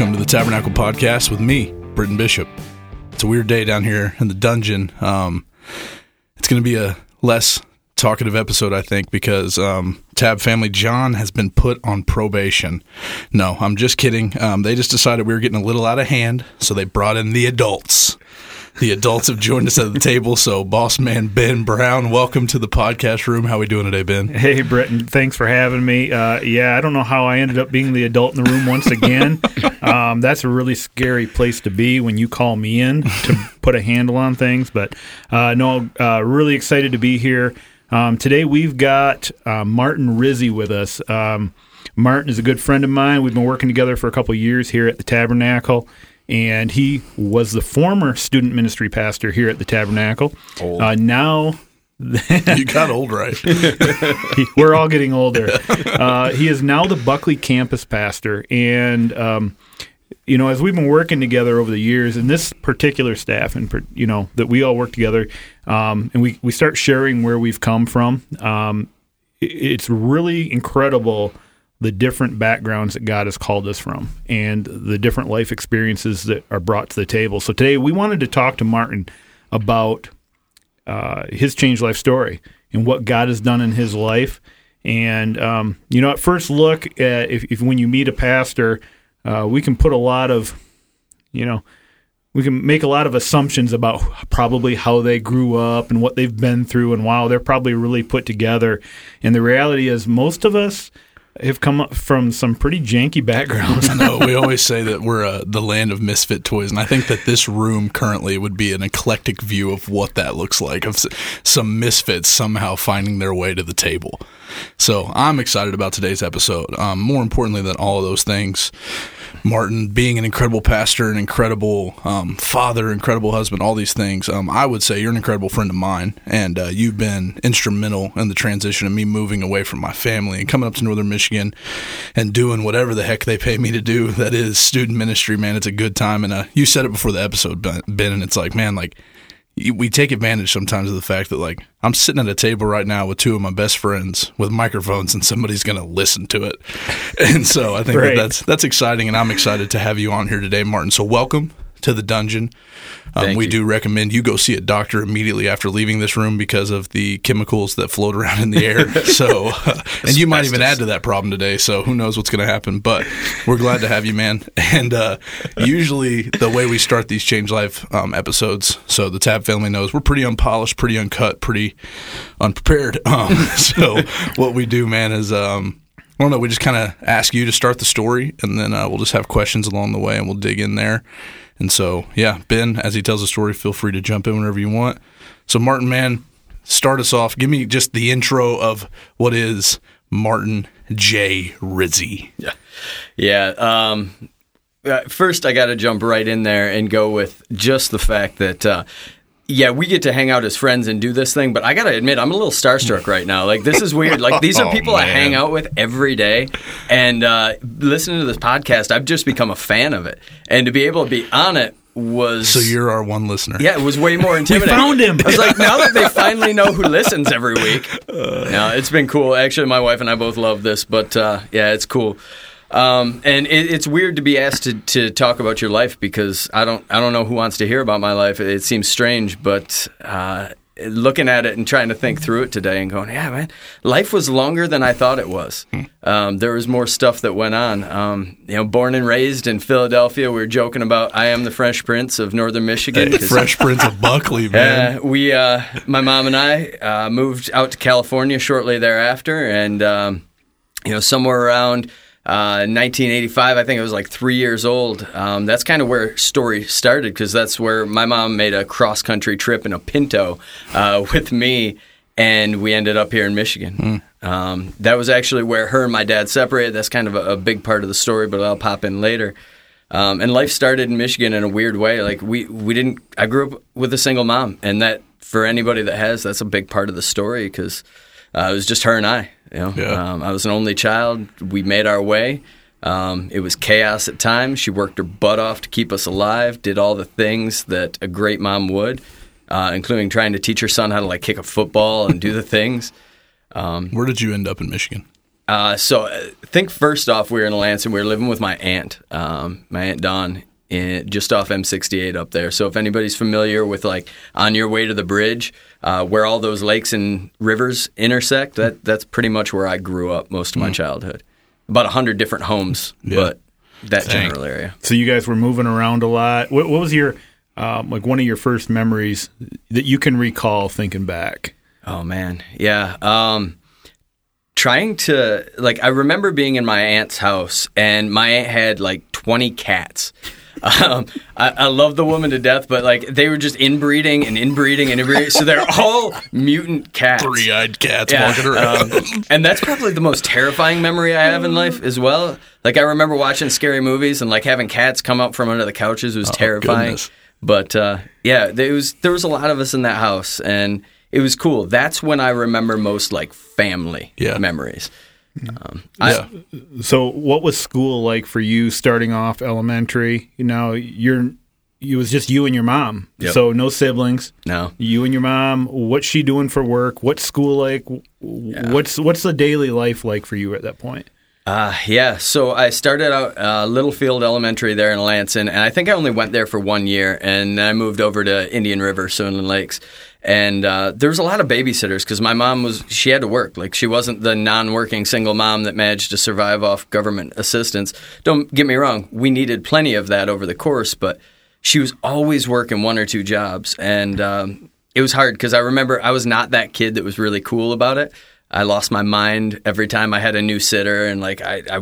Welcome to the Tabernacle Podcast with me, Britton Bishop. It's a weird day down here in the dungeon. Um, it's going to be a less talkative episode, I think, because um, Tab family John has been put on probation. No, I'm just kidding. Um, they just decided we were getting a little out of hand, so they brought in the adults. The adults have joined us at the table. So, boss man Ben Brown, welcome to the podcast room. How are we doing today, Ben? Hey, Britton. Thanks for having me. Uh, yeah, I don't know how I ended up being the adult in the room once again. um, that's a really scary place to be when you call me in to put a handle on things. But uh, no, uh, really excited to be here. Um, today we've got uh, Martin Rizzi with us. Um, Martin is a good friend of mine. We've been working together for a couple years here at the Tabernacle and he was the former student ministry pastor here at the Tabernacle. Uh, now. you got old, right? we're all getting older. Uh, he is now the Buckley campus pastor, and um, you know, as we've been working together over the years, and this particular staff, and you know, that we all work together, um, and we we start sharing where we've come from. Um, it's really incredible the different backgrounds that God has called us from and the different life experiences that are brought to the table. So today we wanted to talk to Martin about uh, his changed life story and what God has done in his life. And um, you know, at first look, at if, if when you meet a pastor, uh, we can put a lot of, you know, we can make a lot of assumptions about probably how they grew up and what they've been through, and wow, they're probably really put together. And the reality is, most of us have come up from some pretty janky backgrounds. I know. We always say that we're uh, the land of misfit toys, and I think that this room currently would be an eclectic view of what that looks like of some misfits somehow finding their way to the table. So I'm excited about today's episode. Um, more importantly than all of those things, Martin being an incredible pastor, an incredible um, father, incredible husband, all these things. Um, I would say you're an incredible friend of mine, and uh, you've been instrumental in the transition of me moving away from my family and coming up to Northern Michigan and doing whatever the heck they pay me to do. That is student ministry, man. It's a good time, and uh, you said it before the episode, Ben, and it's like, man, like we take advantage sometimes of the fact that like I'm sitting at a table right now with two of my best friends with microphones and somebody's going to listen to it. And so I think right. that that's that's exciting and I'm excited to have you on here today Martin. So welcome to the dungeon. Um, we you. do recommend you go see a doctor immediately after leaving this room because of the chemicals that float around in the air. so, uh, and you might even add to that problem today. So, who knows what's going to happen? But we're glad to have you, man. And uh, usually, the way we start these Change Life um, episodes, so the Tab family knows we're pretty unpolished, pretty uncut, pretty unprepared. Um, so, what we do, man, is. Um, I don't know. We just kind of ask you to start the story, and then uh, we'll just have questions along the way, and we'll dig in there. And so, yeah, Ben, as he tells the story, feel free to jump in whenever you want. So, Martin, man, start us off. Give me just the intro of what is Martin J. Rizzi. Yeah. Yeah. Um, uh, first, I got to jump right in there and go with just the fact that uh, yeah, we get to hang out as friends and do this thing, but I gotta admit, I'm a little starstruck right now. Like, this is weird. Like, these are oh, people I hang out with every day, and uh, listening to this podcast, I've just become a fan of it. And to be able to be on it was so you're our one listener. Yeah, it was way more intimidating. we found him. I was like, now that they finally know who listens every week, uh, yeah, it's been cool. Actually, my wife and I both love this, but uh, yeah, it's cool. Um, and it, it's weird to be asked to, to talk about your life because I don't I don't know who wants to hear about my life. It, seems strange, but uh, looking at it and trying to think through it today and going, yeah, man, life was longer than I thought it was. Hmm. Um, there was more stuff that went on. Um, you know, born and raised in Philadelphia, we were joking about I am the Fresh Prince of Northern Michigan. Fresh Prince of Buckley, man. Uh, we, uh, my mom and I, uh, moved out to California shortly thereafter, and um, you know, somewhere around 1985, uh, I think I was like three years old. Um, that's kind of where story started because that's where my mom made a cross country trip in a Pinto uh, with me, and we ended up here in Michigan. Mm. Um, that was actually where her and my dad separated. That's kind of a, a big part of the story, but I'll pop in later. Um, and life started in Michigan in a weird way. Like we we didn't. I grew up with a single mom, and that for anybody that has, that's a big part of the story because uh, it was just her and I. You know, yeah. um, I was an only child. We made our way. Um, it was chaos at times. She worked her butt off to keep us alive. Did all the things that a great mom would, uh, including trying to teach her son how to like kick a football and do the things. Um, Where did you end up in Michigan? Uh, so, uh, think first off, we were in Alanson. We were living with my aunt, um, my aunt Dawn, in, just off M68 up there. So if anybody's familiar with like on your way to the bridge, uh, where all those lakes and rivers intersect, that that's pretty much where I grew up most of my childhood. About a hundred different homes, but that Dang. general area. So you guys were moving around a lot. What, what was your um, like one of your first memories that you can recall thinking back? Oh man, yeah. Um, trying to like, I remember being in my aunt's house, and my aunt had like twenty cats. Um, I, I love the woman to death, but like they were just inbreeding and inbreeding and inbreeding, so they're all mutant cats. Three-eyed cats Yeah, walking around. um, and that's probably the most terrifying memory I have in life as well. Like I remember watching scary movies and like having cats come up from under the couches was terrifying. Oh, goodness. But uh, yeah, there was there was a lot of us in that house, and it was cool. That's when I remember most like family Yeah. memories. Um, I- So what was school like for you starting off elementary? You know, you're it was just you and your mom. Yep. So no siblings. no. You and your mom. What's she doing for work? What's school like? W- What's what's the daily life like for you at that point? Uh, yeah, so I started out uh, Littlefield Elementary there in Alanson, and I think I only went there for one year, and then I moved over to Indian River, so Lakes. And uh, there was a lot of babysitters because my mom was she had to work. Like she wasn't the non-working single mom that managed to survive off government assistance. Don't get me wrong, we needed plenty of that over the course, but she was always working one or two jobs, and um, it was hard because I remember I was not that kid that was really cool about it. I lost my mind every time I had a new sitter, and like I, I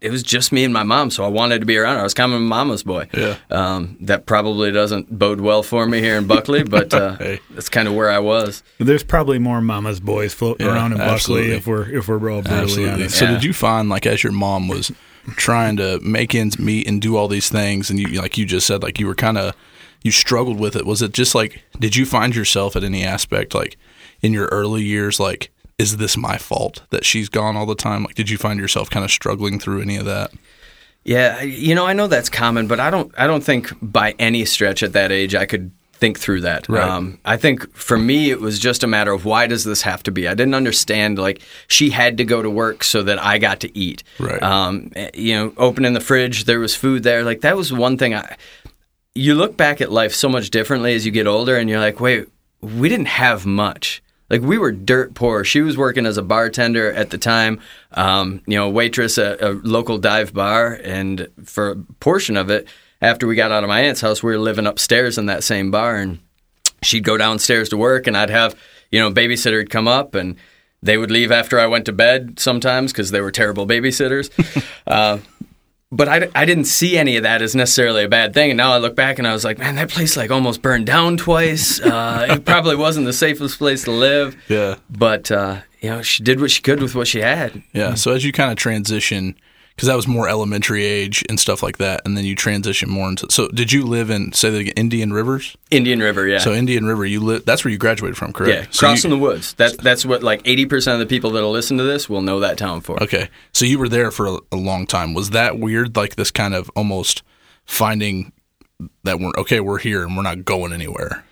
it was just me and my mom, so I wanted to be around. her. I was kind of a mama's boy. Yeah. Um, that probably doesn't bode well for me here in Buckley, but uh, Hey. that's kind of where I was. There's probably more mama's boys floating Yeah, around in absolutely. Buckley if we're if we're all brutally Absolutely. honest. So Yeah. did you find like as your mom was trying to make ends meet and do all these things and you like you just said like you were kind of you struggled with it was it just like did you find yourself at any aspect like in your early years like is this my fault that she's gone all the time like did you find yourself kind of struggling through any of that Yeah, you know, I know that's common, but I don't. I don't think by any stretch at that age I could think through that. Right. Um, I think for me it was just a matter of why does this have to be? I didn't understand like she had to go to work so that I got to eat. Right. Um, eh, you know, opening the fridge, there was food there. Like that was one thing. I you look back at life so much differently as you get older, and you're like, wait, we didn't have much. Like we were dirt poor. She was working as a bartender at the time, um, you know, waitress at a local dive bar, and for a portion of it, after we got out of my aunt's house, we were living upstairs in that same bar, and she'd go downstairs to work, and I'd have, you know, babysitter would come up, and they would leave after I went to bed sometimes because they were terrible babysitters. uh, but I, I didn't see any of that as necessarily a bad thing. And now I look back and I was like, man, that place like almost burned down twice. Uh, it probably wasn't the safest place to live. yeah But, uh, you know, she did what she could with what she had. yeah so as you kind of transition because that was more elementary age and stuff like that and then you transition more into so did you live in say the indian rivers Indian River, yeah. so indian river you live that's where you graduated from correct yeah, so you- crossing the woods. That's that's what like eighty percent of the people that'll listen to this will know that town for. Okay. So you were there for a, a long time. Was that weird? Like this kind of almost finding that we're okay, we're here and we're not going anywhere.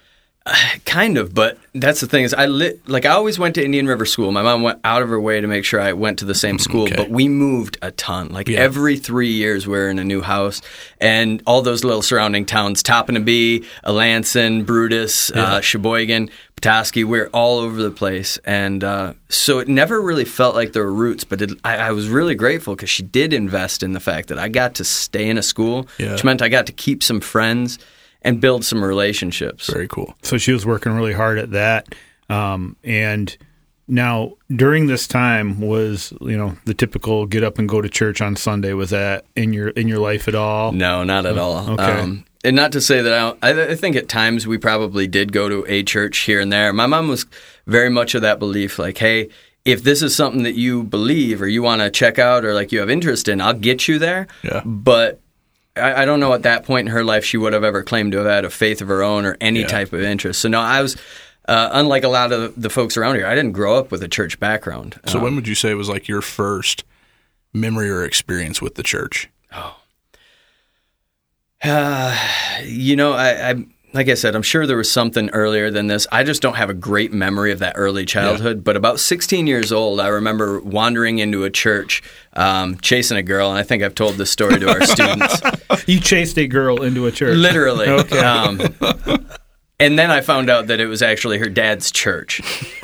Kind of, but that's the thing is I lit like I always went to Indian River School. My mom went out of her way to make sure I went to the same school, okay. but we moved a ton. Like Yeah. every three years, we're in a new house, and all those little surrounding towns, Topinabee, Alanson, Brutus, uh, Cheboygan, Petoskey, we're all over the place, and uh, so it never really felt like there were roots. But it, I, I was really grateful because she did invest in the fact that I got to stay in a school, Yeah. which meant I got to keep some friends and build some relationships. Very cool. So she was working really hard at that. Um, and now during this time was you know the typical get up and go to church on Sunday. Was that in your in your life at all? No, not at all. okay. Um, and not to say that I, don't, I, I think at times we probably did go to a church here and there. My mom was very much of that belief, like, hey, if this is something that you believe or you want to check out or like you have interest in, I'll get you there. Yeah. But I, I don't know at that point in her life she would have ever claimed to have had a faith of her own or any Yeah. type of interest. So no, I was. Uh, unlike a lot of the folks around here, I didn't grow up with a church background. So when would you say was like your first memory or experience with the church? Oh, uh, you know, I, I like I said, I'm sure there was something earlier than this. I just don't have a great memory of that early childhood. But about 16 years old, I remember wandering into a church, um, chasing a girl, and I think I've told this story to our students. You chased a girl into a church. Literally. Okay. Um, and then I found out that it was actually her dad's church,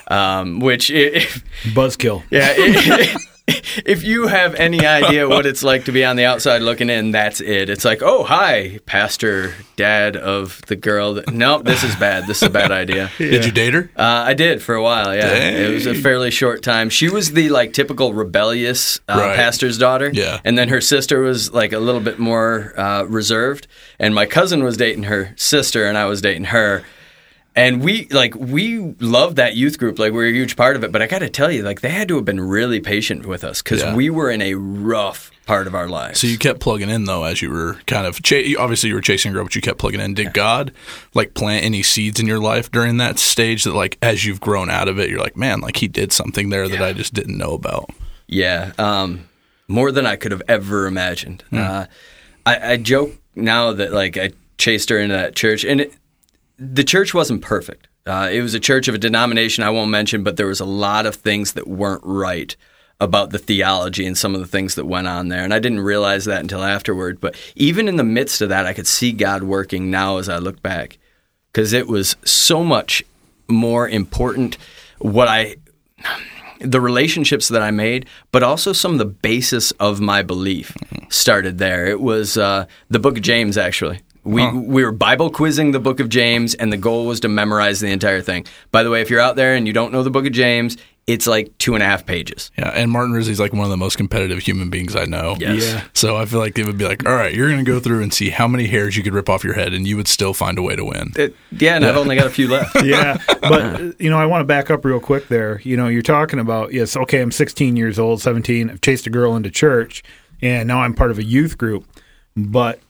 um, which, if, Buzzkill. yeah, i if you have any idea what it's like to be on the outside looking in, that's it. It's like, oh, hi, pastor, dad of the girl. That, no, this is bad. This is a bad idea. Did you date her? Uh, I did for a while. Yeah, it was a fairly short time. She was the like typical rebellious uh, Right. pastor's daughter. Yeah. and then her sister was like a little bit more uh, reserved, and my cousin was dating her sister, and I was dating her. And we like we loved that youth group, like we were a huge part of it. But I got to tell you, like they had to have been really patient with us because Yeah. we were in a rough part of our lives. So you kept plugging in though as you were kind of obviously you were chasing growth but you kept plugging in. Did God like plant any seeds in your life during that stage that like as you've grown out of it, you're like, man, like He did something there that I just didn't know about. Yeah, um, more than I could have ever imagined. Uh, I, I joke now that like I chased her into that church, and it, the church wasn't perfect. Uh, it was a church of a denomination I won't mention, but there was a lot of things that weren't right about the theology and some of the things that went on there. And I didn't realize that until afterward. But even in the midst of that, I could see God working now as I look back because it was so much more important what I the relationships that I made, but also some of the basis of my belief started there. It was uh, the Book of James, actually. We we were Bible quizzing the Book of James, and the goal was to memorize the entire thing. By the way, if you're out there and you don't know the Book of James, it's like two and a half pages. Yeah, and Martin Rizzi's like one of the most competitive human beings I know. Yes. Yeah. So I feel like it would be like, all right, you're going to go through and see how many hairs you could rip off your head, and you would still find a way to win. It- yeah, and I've only got a few left. yeah, but uh, you know, I want to back up real quick there. You know, you're talking about yes, okay, I'm 16 years old, 17. I've chased a girl into church, and now I'm part of a youth group. But w-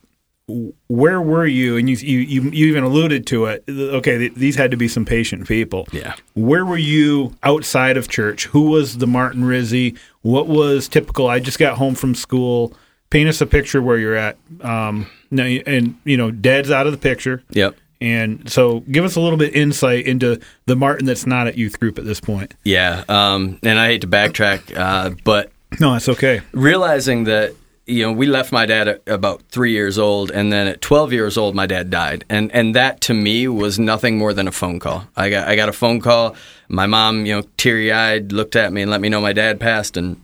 where were you? And you you you, you even alluded to it. Okay, th- these had to be some patient people. Yeah. Where were you outside of church? Who was the Martin Rizzi? What was typical? I just got home from school. Paint us a picture where you're at. Um, no, and you know, Dad's out of the picture. Yep. And so, give us a little bit insight into the Martin that's not at youth group at this point. Yeah. Um, and I hate to backtrack, uh, but No, that's okay. realizing that you know we left my dad at about three years old and then at 12 years old my dad died. And and that to me was nothing more than a phone call. I got i got a phone call. My mom you know teary-eyed looked at me and let me know my dad passed and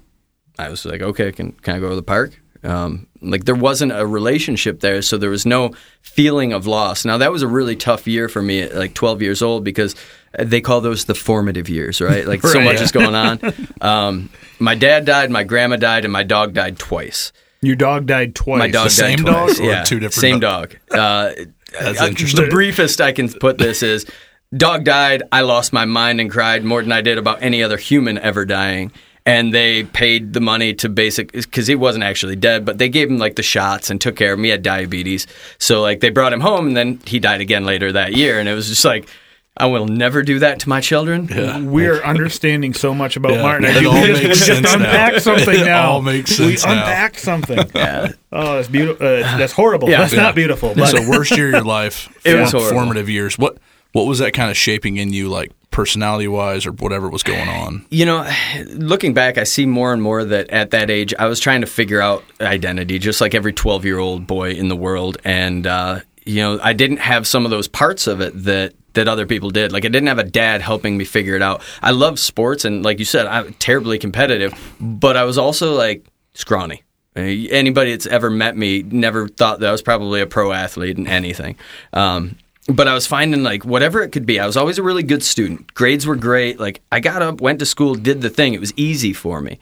i was like okay can, can i go to the park? Um, like there wasn't a relationship there so there was no feeling of loss. Now that was a really tough year for me at like 12 years old because they call those the formative years right? Like so Right. much is going on. Um, my dad died my grandma died and my dog died twice Your dog died twice. my dog The died same twice. dog or yeah, two different same dog- dog. Uh, That's uh, interesting. The briefest I can put this is, dog died. I lost my mind and cried more than I did about any other human ever dying. And they paid the money to basic because he wasn't actually dead, but they gave him like the shots and took care of him. He had diabetes, so like they brought him home, and then he died again later that year. And it was just like, I will never do that to my children. We're understanding so much about Yeah, Martin. it all we just, we makes just sense now. unpacked something It now. all makes we sense now. unpacked something. Yeah. Oh, that's beautiful. Uh, that's horrible. Yeah. That's Yeah. not beautiful. But so worst year of your life, It was horrible. formative years. What what was that kind of shaping in you, like personality wise, or whatever was going on? You know, looking back, I see more and more that at that age, I was trying to figure out identity, just like every 12 year old boy in the world. And, uh, you know, I didn't have some of those parts of it that, that other people did. Like, I didn't have a dad helping me figure it out. I love sports, and like you said, I'm terribly competitive, but I was also like scrawny. Anybody that's ever met me never thought that I was probably a pro athlete in anything. Um, but I was finding like whatever it could be. I was always a really good student. Grades were great. Like I got up, went to school, did the thing. It was easy for me.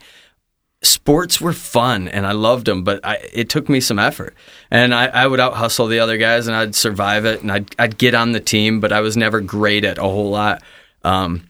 Sports were fun and I loved them, but I, it took me some effort. And I, I would out hustle the other guys and I'd survive it and I'd, I'd get on the team, but I was never great at a whole lot. Um,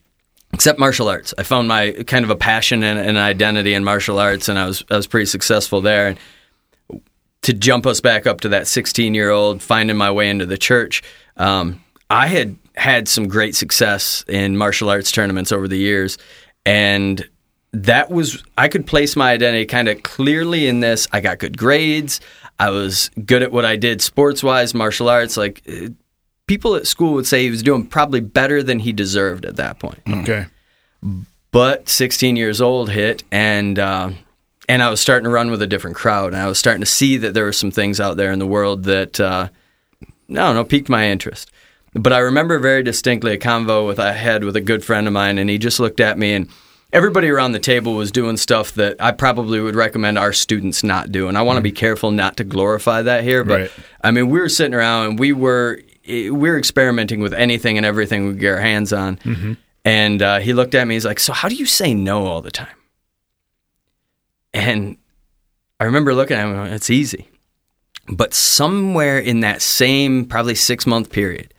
except martial arts. I found my kind of a passion and an identity in martial arts, and I was I was pretty successful there. And to jump us back up to that 16 year old finding my way into the church, um, I had had some great success in martial arts tournaments over the years, and that was I could place my identity kind of clearly in this. I got good grades. I was good at what I did sports wise, martial arts, like. people at school would say he was doing probably better than he deserved at that point. Okay. But 16 years old hit, and uh, and I was starting to run with a different crowd, and I was starting to see that there were some things out there in the world that uh, I don't know piqued my interest. But I remember very distinctly a convo with I had with a good friend of mine, and he just looked at me and. Everybody around the table was doing stuff that I probably would recommend our students not do, and I want to mm. be careful not to glorify that here. But Right. I mean, we were sitting around and we were eh, we were experimenting with anything and everything we could get our hands on. Mm-hmm. And uh, he looked at me. He's like, "So how do you say no all the time?" And I remember looking at him. It's easy, but somewhere in that same probably six month period,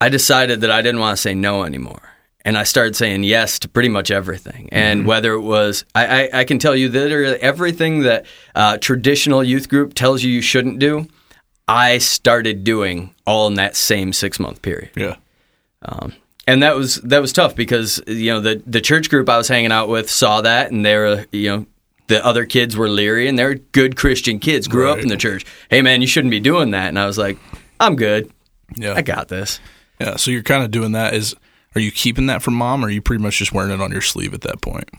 I decided that I didn't want to say no anymore. And I started saying yes to pretty much everything. And whether it was, I, I, I can tell you that everything that uh, traditional youth group tells you you shouldn't do, I started doing all in that same six month period. Yeah. And that was that was tough because you know the the church group I was hanging out with saw that and they were you know the other kids were leery and they're good Christian kids grew up in the church. Hey man, you shouldn't be doing that. And I was like, I'm good. Yeah. I got this. Yeah. So you're kind of doing that. Is are you keeping that from mom, or are you pretty much just wearing it on your sleeve at that point?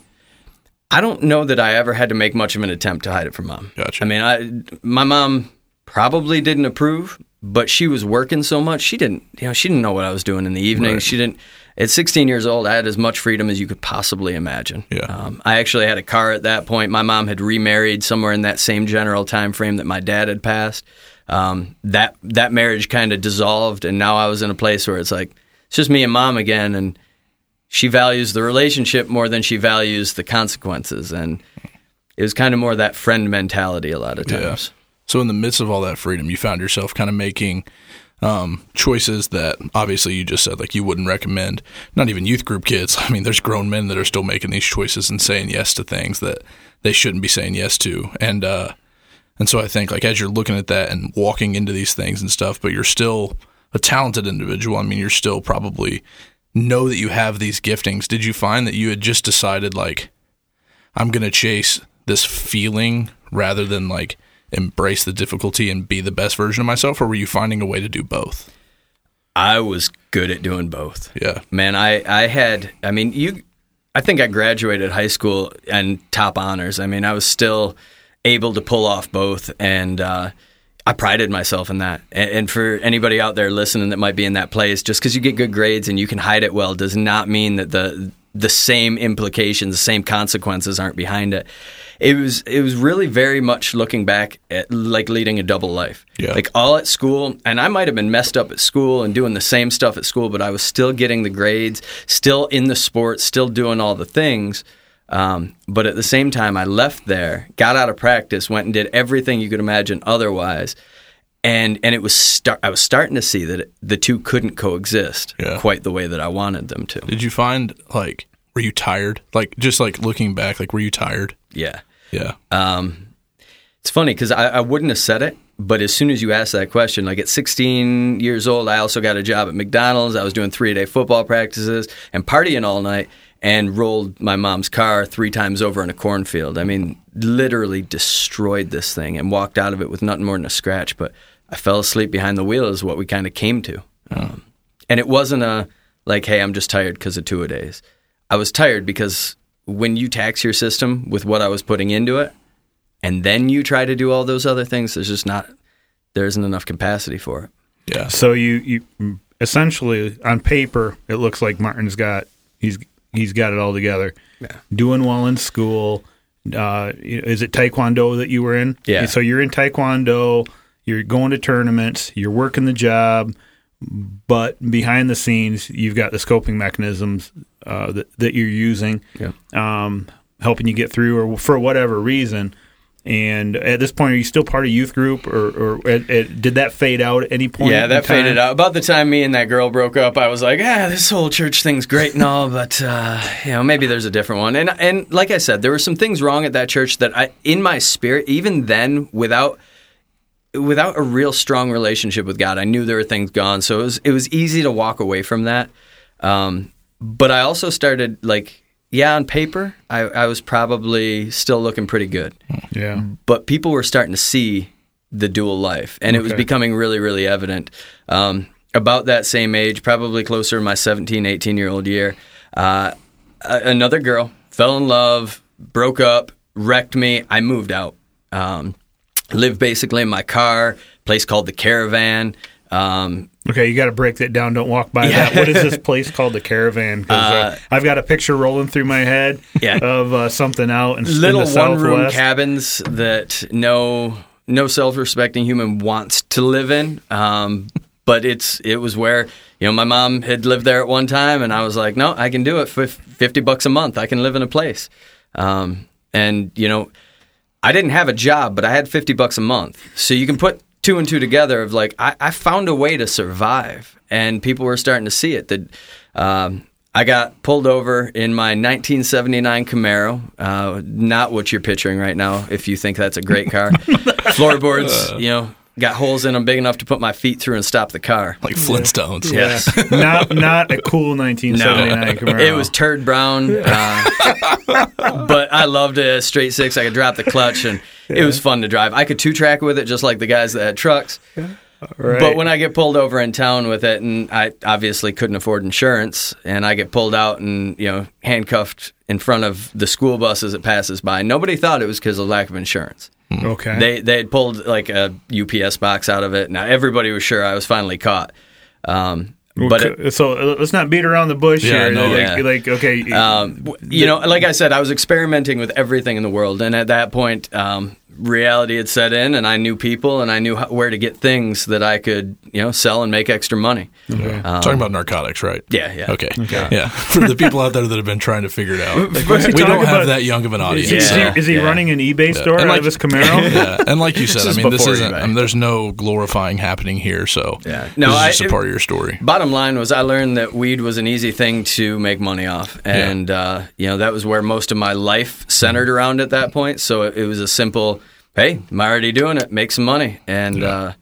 I don't know that I ever had to make much of an attempt to hide it from mom. Gotcha. I mean, I my mom probably didn't approve, but she was working so much she didn't you know she didn't know what I was doing in the evening. Right. She didn't. At 16 years old, I had as much freedom as you could possibly imagine. Yeah. Um, I actually had a car at that point. My mom had remarried somewhere in that same general time frame that my dad had passed. Um, that that marriage kind of dissolved, and now I was in a place where it's like it's just me and mom again, and she values the relationship more than she values the consequences, and it was kind of more that friend mentality a lot of Yeah. times. So in the midst of all that freedom, you found yourself kind of making um, choices that obviously you just said like you wouldn't recommend. Not even youth group kids. I mean, there's grown men that are still making these choices and saying yes to things that they shouldn't be saying yes to. And uh, and so I think like as you're looking at that and walking into these things and stuff, but you're still a talented individual. I mean, you're still probably know that you have these giftings. Did you find that you had just decided like I'm going to chase this feeling rather than like embrace the difficulty and be the best version of myself or were you finding a way to do both? I was good at doing both. Yeah. Man, I, I had, I mean, you, I think I graduated high school and top honors. I mean, I was still able to pull off both. And, uh, I prided myself in that. And, and for anybody out there listening that might be in that place, just because you get good grades and you can hide it well does not mean that the, the same implications, the same consequences aren't behind it. It was it was really very much looking back at like leading a double life. Yeah. Like all at school, and I might have been messed up at school and doing the same stuff at school, but I was still getting the grades, still in the sports, still doing all the things. Um, but at the same time, I left there, got out of practice, went and did everything you could imagine otherwise, and and it was start. I was starting to see that it, the two couldn't coexist Yeah. quite the way that I wanted them to. Did you find like were you tired? Like just like looking back, like were you tired? Yeah. Yeah. Um, it's funny because I, I wouldn't have said it, but as soon as you asked that question, like at 16 years old, I also got a job at McDonald's. I was doing three day football practices and partying all night and rolled my mom's car three times over in a cornfield. I mean, literally destroyed this thing and walked out of it with nothing more than a scratch. But I fell asleep behind the wheel, is what we kind of came to. Um, and it wasn't a like, hey, I'm just tired because of two a days. I was tired because when you tax your system with what I was putting into it, and then you try to do all those other things, there's just not there isn't enough capacity for it. Yeah. So you you essentially on paper it looks like Martin's got he's he's got it all together. Yeah. Doing well in school. Uh, is it Taekwondo that you were in? Yeah. So you're in Taekwondo. You're going to tournaments. You're working the job, but behind the scenes, you've got the scoping mechanisms uh, that that you're using, Yeah. um, helping you get through, or for whatever reason. And at this point, are you still part of youth group, or, or at, at, did that fade out at any point? Yeah, that faded out. About the time me and that girl broke up, I was like, ah, this whole church thing's great and all, but uh, you know, maybe there's a different one. And and like I said, there were some things wrong at that church that I, in my spirit, even then, without without a real strong relationship with God, I knew there were things gone. So it was it was easy to walk away from that. Um, but I also started like, yeah, on paper, I, I was probably still looking pretty good Yeah. but people were starting to see the dual life, and it was becoming really, really evident. Um, about that same age, probably closer to my 17, 18 year old year, uh, another girl fell in love, broke up, wrecked me. I moved out. Um, lived basically in my car, place called the Caravan. Um, Okay, you got to break that down. Don't walk by Yeah. that. What is this place called? The Caravan? uh, I've got a picture rolling through my head Yeah. of uh, something out in, in little the one room cabins that no no self respecting human wants to live in. Um, but it's it was where you know my mom had lived there at one time, and I was like, no, I can do it for fifty bucks a month. I can live in a place, um, and you know. I didn't have a job, but I had 50 bucks a month. So you can put two and two together of like, I, I found a way to survive. And people were starting to see it. That um, I got pulled over in my 1979 Camaro, uh, not what you're picturing right now, if you think that's a great car. Floorboards, you know, got holes in them big enough to put my feet through and stop the car. Like Flintstones. Yes. not not a cool 1979 Camaro. It was turd brown, uh, but I loved it. Straight six, I could drop the clutch, and it was fun to drive. I could two track with it, just like the guys that had trucks. right. But when I get pulled over in town with it, and I obviously couldn't afford insurance, and I get pulled out and you know handcuffed in front of the school buses that passes by, nobody thought it was because of lack of insurance. Okay, They they had pulled like a UPS box out of it. Now everybody was sure I was finally caught. Um, but it, so uh, let's not beat around the bush Yeah, here. no. like, Yeah. like, okay, um, you know, like I said, I was experimenting with everything in the world, and at that point, um, reality had set in, and I knew people, and I knew how, where to get things that I could, you know, sell and make extra money. Um, Talking about narcotics, right? Yeah, yeah. Okay. Yeah. For the people out there that have been trying to figure it out, What's he we don't have that young of an audience. is, he, Yeah. is he, is he Yeah. running an eBay store And out of his Camaro? yeah, and like you said, I mean, this isn't. I mean, there's no glorifying happening here, so Yeah. this No, is I- just a part of your story. Bottom line was, I learned that weed was an easy thing to make money off, and uh, you know that was where most of my life centered around at that point. So it, it was a simple, "Hey, I'm I already doing it? Make some money." And uh,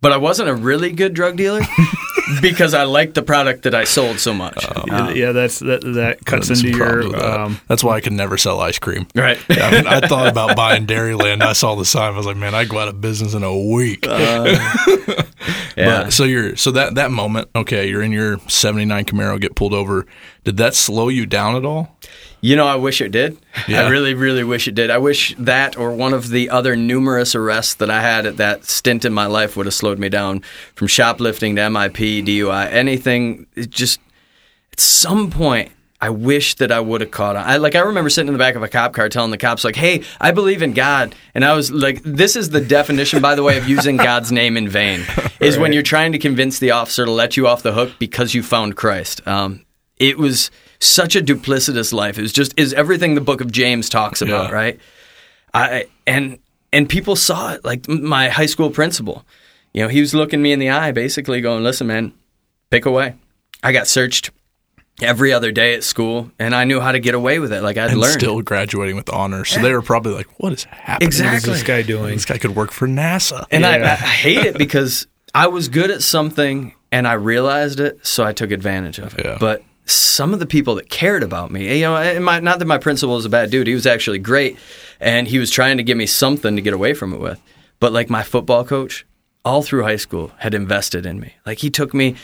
but I wasn't a really good drug dealer because I liked the product that I sold so much. Uh, yeah, that's that. That cuts There's into your. with that. Um, That's why I could never sell ice cream. right. I, mean, I thought about buying Dairyland. I saw the sign. I was like, man, I go out of business in a week. Yeah. But so you're so that that moment, okay, you're in your '79 Camaro, get pulled over. Did that slow you down at all? You know, I wish it did. Yeah. I really, really wish it did. I wish that or one of the other numerous arrests that I had at that stint in my life would have slowed me down from shoplifting to MIP, DUI, anything. It just at some point. I wish that I would have caught on. I like I remember sitting in the back of a cop car telling the cops like, "Hey, I believe in God," and I was like, "This is the definition, by the way, of using God's name in vain. Is when you're trying to convince the officer to let you off the hook because you found Christ." Um, it was such a duplicitous life. It was just is everything the Book of James talks about, Yeah. right? I and and people saw it. Like my high school principal, you know, he was looking me in the eye, basically going, "Listen, man, pick away." I got searched every other day at school, and I knew how to get away with it. Like I'd And learned. still graduating with honors. So they were probably like, what is happening? Exactly. what is this guy doing? This guy could work for NASA. And I, I hate it because I was good at something and I realized it, so I took advantage of it. Yeah. But some of the people that cared about me, you know, my, not that my principal was a bad dude, he was actually great, and he was trying to give me something to get away from it with. But like my football coach, all through high school, had invested in me. Like he took me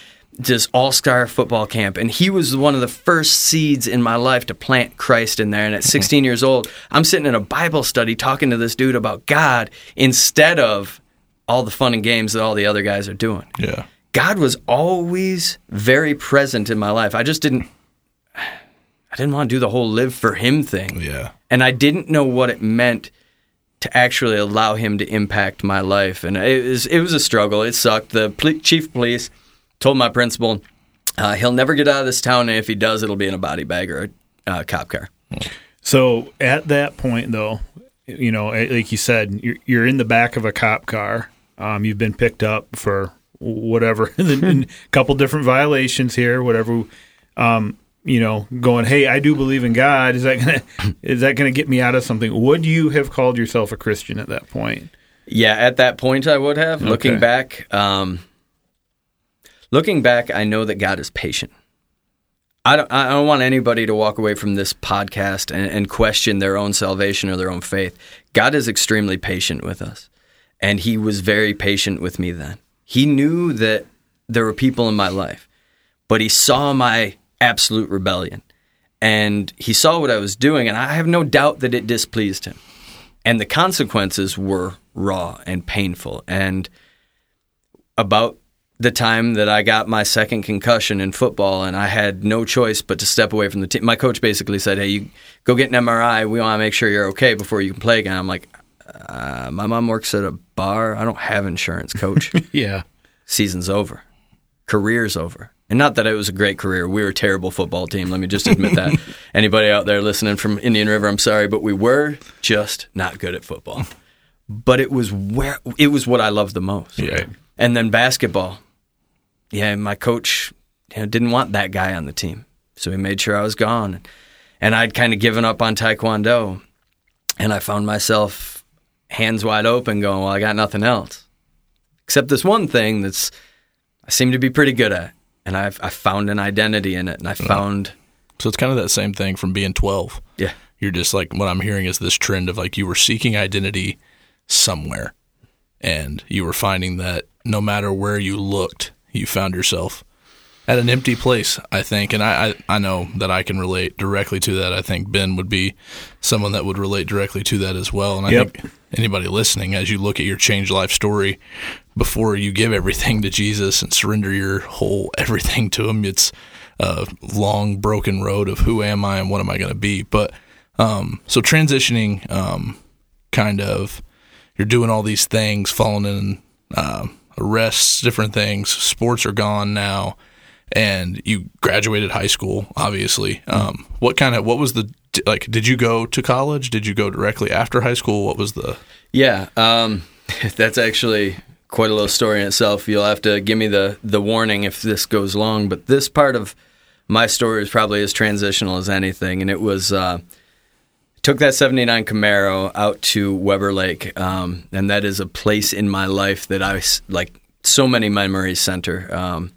to this all-star football camp, and he was one of the first seeds in my life to plant Christ in there. And at mm-hmm. 16 years old, I'm sitting in a Bible study talking to this dude about God instead of all the fun and games that all the other guys are doing. Yeah. God was always very present in my life. I just didn't I didn't want to do the whole live for him thing. Yeah. And I didn't know what it meant to actually allow him to impact my life. And it was it was a struggle. It sucked. The pl- chief of police told my principal uh, he'll never get out of this town, and if he does, it'll be in a body bag or a uh, cop car. So at that point, though, you know, like you said, you're, you're in the back of a cop car. Um, you've been picked up for whatever, a couple different violations here, whatever. Um, you know, going, hey, I do believe in God. Is that gonna is that gonna get me out of something? Would you have called yourself a Christian at that point? Yeah, at that point I would have. Looking back, um, looking back, I know that God is patient. I don't. I don't want anybody to walk away from this podcast and, and question their own salvation or their own faith. God is extremely patient with us, and He was very patient with me then. He knew that there were people in my life, but he saw my absolute rebellion and he saw what I was doing, and I have no doubt that it displeased him. And the consequences were raw and painful. And about the time that I got my second concussion in football, and I had no choice but to step away from the team. My coach basically said, "Hey, you go get an MRI. We want to make sure you're okay before you can play again." I'm like, uh, "My mom works at a bar. I don't have insurance, coach. Yeah. Season's over, career's over." And not that it was a great career. We were a terrible football team. Let me just admit that. Anybody out there listening from Indian River, I'm sorry, but we were just not good at football. But it was where it was what I loved the most. Yeah. And then basketball. Yeah, my coach you know, didn't want that guy on the team. So he made sure I was gone. And I'd kind of given up on Taekwondo. And I found myself hands wide open going, well, I got nothing else. Except this one thing that's I seem to be pretty good at. And I've I found an identity in it. And I found So it's kind of that same thing from being 12. yeah. You're just like, what I'm hearing is this trend of like you were seeking identity somewhere and you were finding that no matter where you looked, you found yourself at an empty place, I think. And I, I, I know that I can relate directly to that. I think Ben would be someone that would relate directly to that as well. And I Yep. think anybody listening, as you look at your change life story, before you give everything to Jesus and surrender your whole everything to Him, it's a long, broken road of who am I and what am I going to be. But um, so transitioning, um, kind of, you're doing all these things, falling in um arrests, different things. Sports are gone now, and you graduated high school. Obviously, um, what kind of what was the like? Did you go to college? Did you go directly after high school? What was the Yeah, um, that's actually quite a little story in itself. You'll have to give me the the warning if this goes long, but this part of my story is probably as transitional as anything, and it was uh, took that '79 Camaro out to Weber Lake, um, and that is a place in my life that I like so many memories center. Um,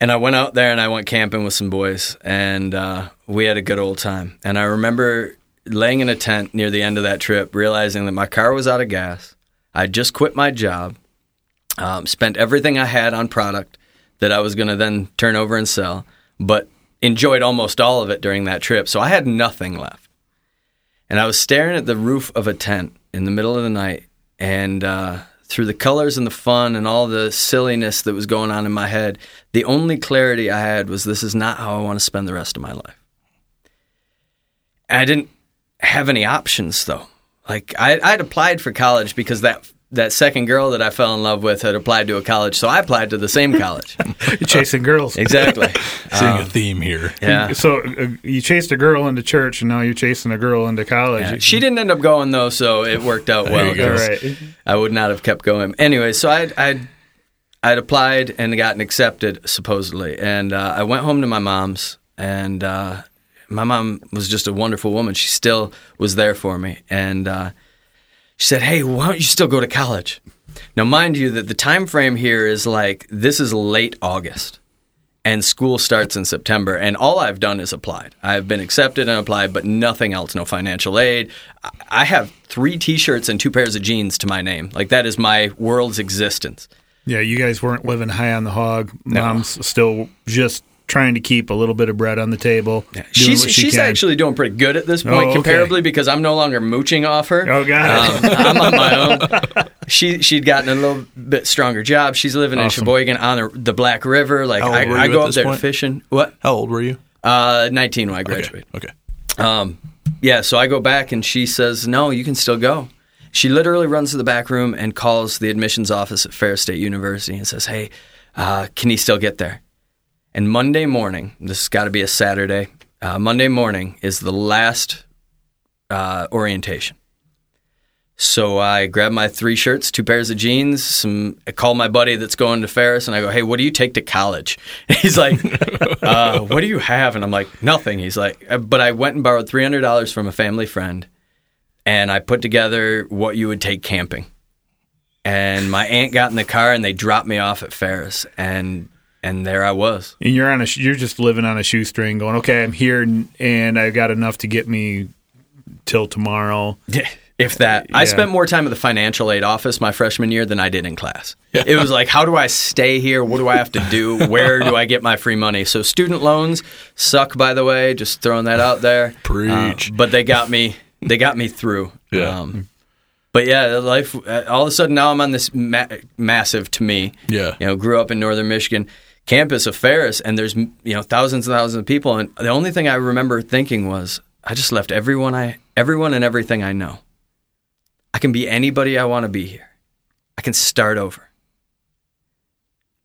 and I went out there and I went camping with some boys, and uh, we had a good old time. And I remember laying in a tent near the end of that trip, realizing that my car was out of gas. I just quit my job, um, spent everything I had on product that I was going to then turn over and sell, but enjoyed almost all of it during that trip. So I had nothing left. And I was staring at the roof of a tent in the middle of the night, and uh, through the colors and the fun and all the silliness that was going on in my head, the only clarity I had was this is not how I want to spend the rest of my life. And I didn't have any options though. Like I, I'd applied for college because that that second girl that I fell in love with had applied to a college, so I applied to the same college. You're chasing girls. exactly. seeing a theme here? Yeah. So uh, you chased a girl into church, and now you're chasing a girl into college. Yeah. She didn't end up going though, so it worked out well. go. Right. I would not have kept going. Anyway, so I'd I'd, I'd applied and gotten accepted supposedly, and uh, I went home to my mom's, and uh, my mom was just a wonderful woman. She still was there for me, and uh, she said, "Hey, why don't you still go to college?" Now, mind you, that the time frame here is like this is late August and school starts in September. And all I've done is applied. I've been accepted and applied, but nothing else. No financial aid. I- have three T-shirts and two pairs of jeans to my name. Like that is my world's existence. Yeah, you guys weren't living high on the hog. Mom's still just trying to keep a little bit of bread on the table. doing She's she she's can. actually doing pretty good at this point, Oh, okay. comparably, because I'm no longer mooching off her. Oh, got it. Um, I'm on my own. She she'd gotten a little bit stronger job. She's living Awesome. in Cheboygan on the, the Black River. Like I, I go at up there point? fishing. What? How old were you? Uh, 19 when I graduated. Okay. Um, yeah, so I go back and she says, "No, you can still go." She literally runs to the back room and calls the admissions office at Ferris State University and says, "Hey, uh, can he still get there?" And Monday morning, this has got to be a Saturday. Uh, Monday morning is the last uh, orientation. So I grab my three shirts, two pairs of jeans, some. I call my buddy that's going to Ferris, and I go, "Hey, what do you take to college?" And he's like, uh, "What do you have?" And I'm like, "Nothing." He's like, "Uh, "But I went and borrowed three hundred dollars from a family friend, and I put together what you would take camping." And my aunt got in the car, and they dropped me off at Ferris, and and there I was. and you're on a you're just living on a shoestring, going, okay, I'm here, and, and I got enough to get me till tomorrow. If that, I spent more time at the financial aid office my freshman year than I did in class. It was like, how do I stay here? What do I have to do? Where do I get my free money? So student loans suck, by the way. Just throwing that out there. Preach. Uh, but they got me. They got me through. Yeah. Um, but yeah, life. uh, All of a sudden, now I'm on this ma- massive to me. Yeah. You know, grew up in northern Michigan, campus of Ferris, and there's you know thousands and thousands of people, and the only thing I remember thinking was, I just left everyone I, everyone and everything I know. I can be anybody I want to be here. I can start over.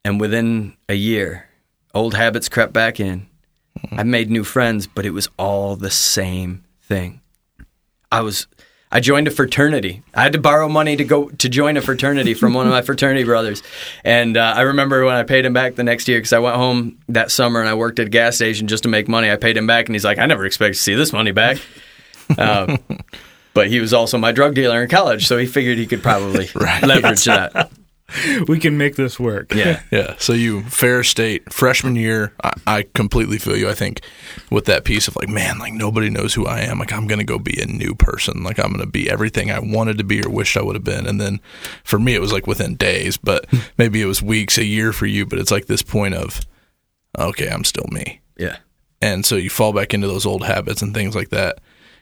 And within a year, old habits crept back in. Hmm. I made new friends, but it was all the same thing. I was I joined a fraternity. I had to borrow money to go to join a fraternity from one of my fraternity brothers. And uh, I remember when I paid him back the next year because I went home that summer and I worked at a gas station just to make money. I paid him back, and he's like, "I never expected to see this money back." Um, but he was also my drug dealer in college, so he figured he could probably leverage that. We can make this work. Yeah. Yeah. So you Ferris State freshman year, I, I completely feel you. I think with that piece of like, man, like nobody knows who I am. Like I'm gonna go be a new person. Like I'm gonna be everything I wanted to be or wished I would have been. And then for me, it was like within days, but hmm. maybe it was weeks, a year for you. But it's like this point of, okay, I'm still me. Yeah. And so you fall back into those old habits and things like that,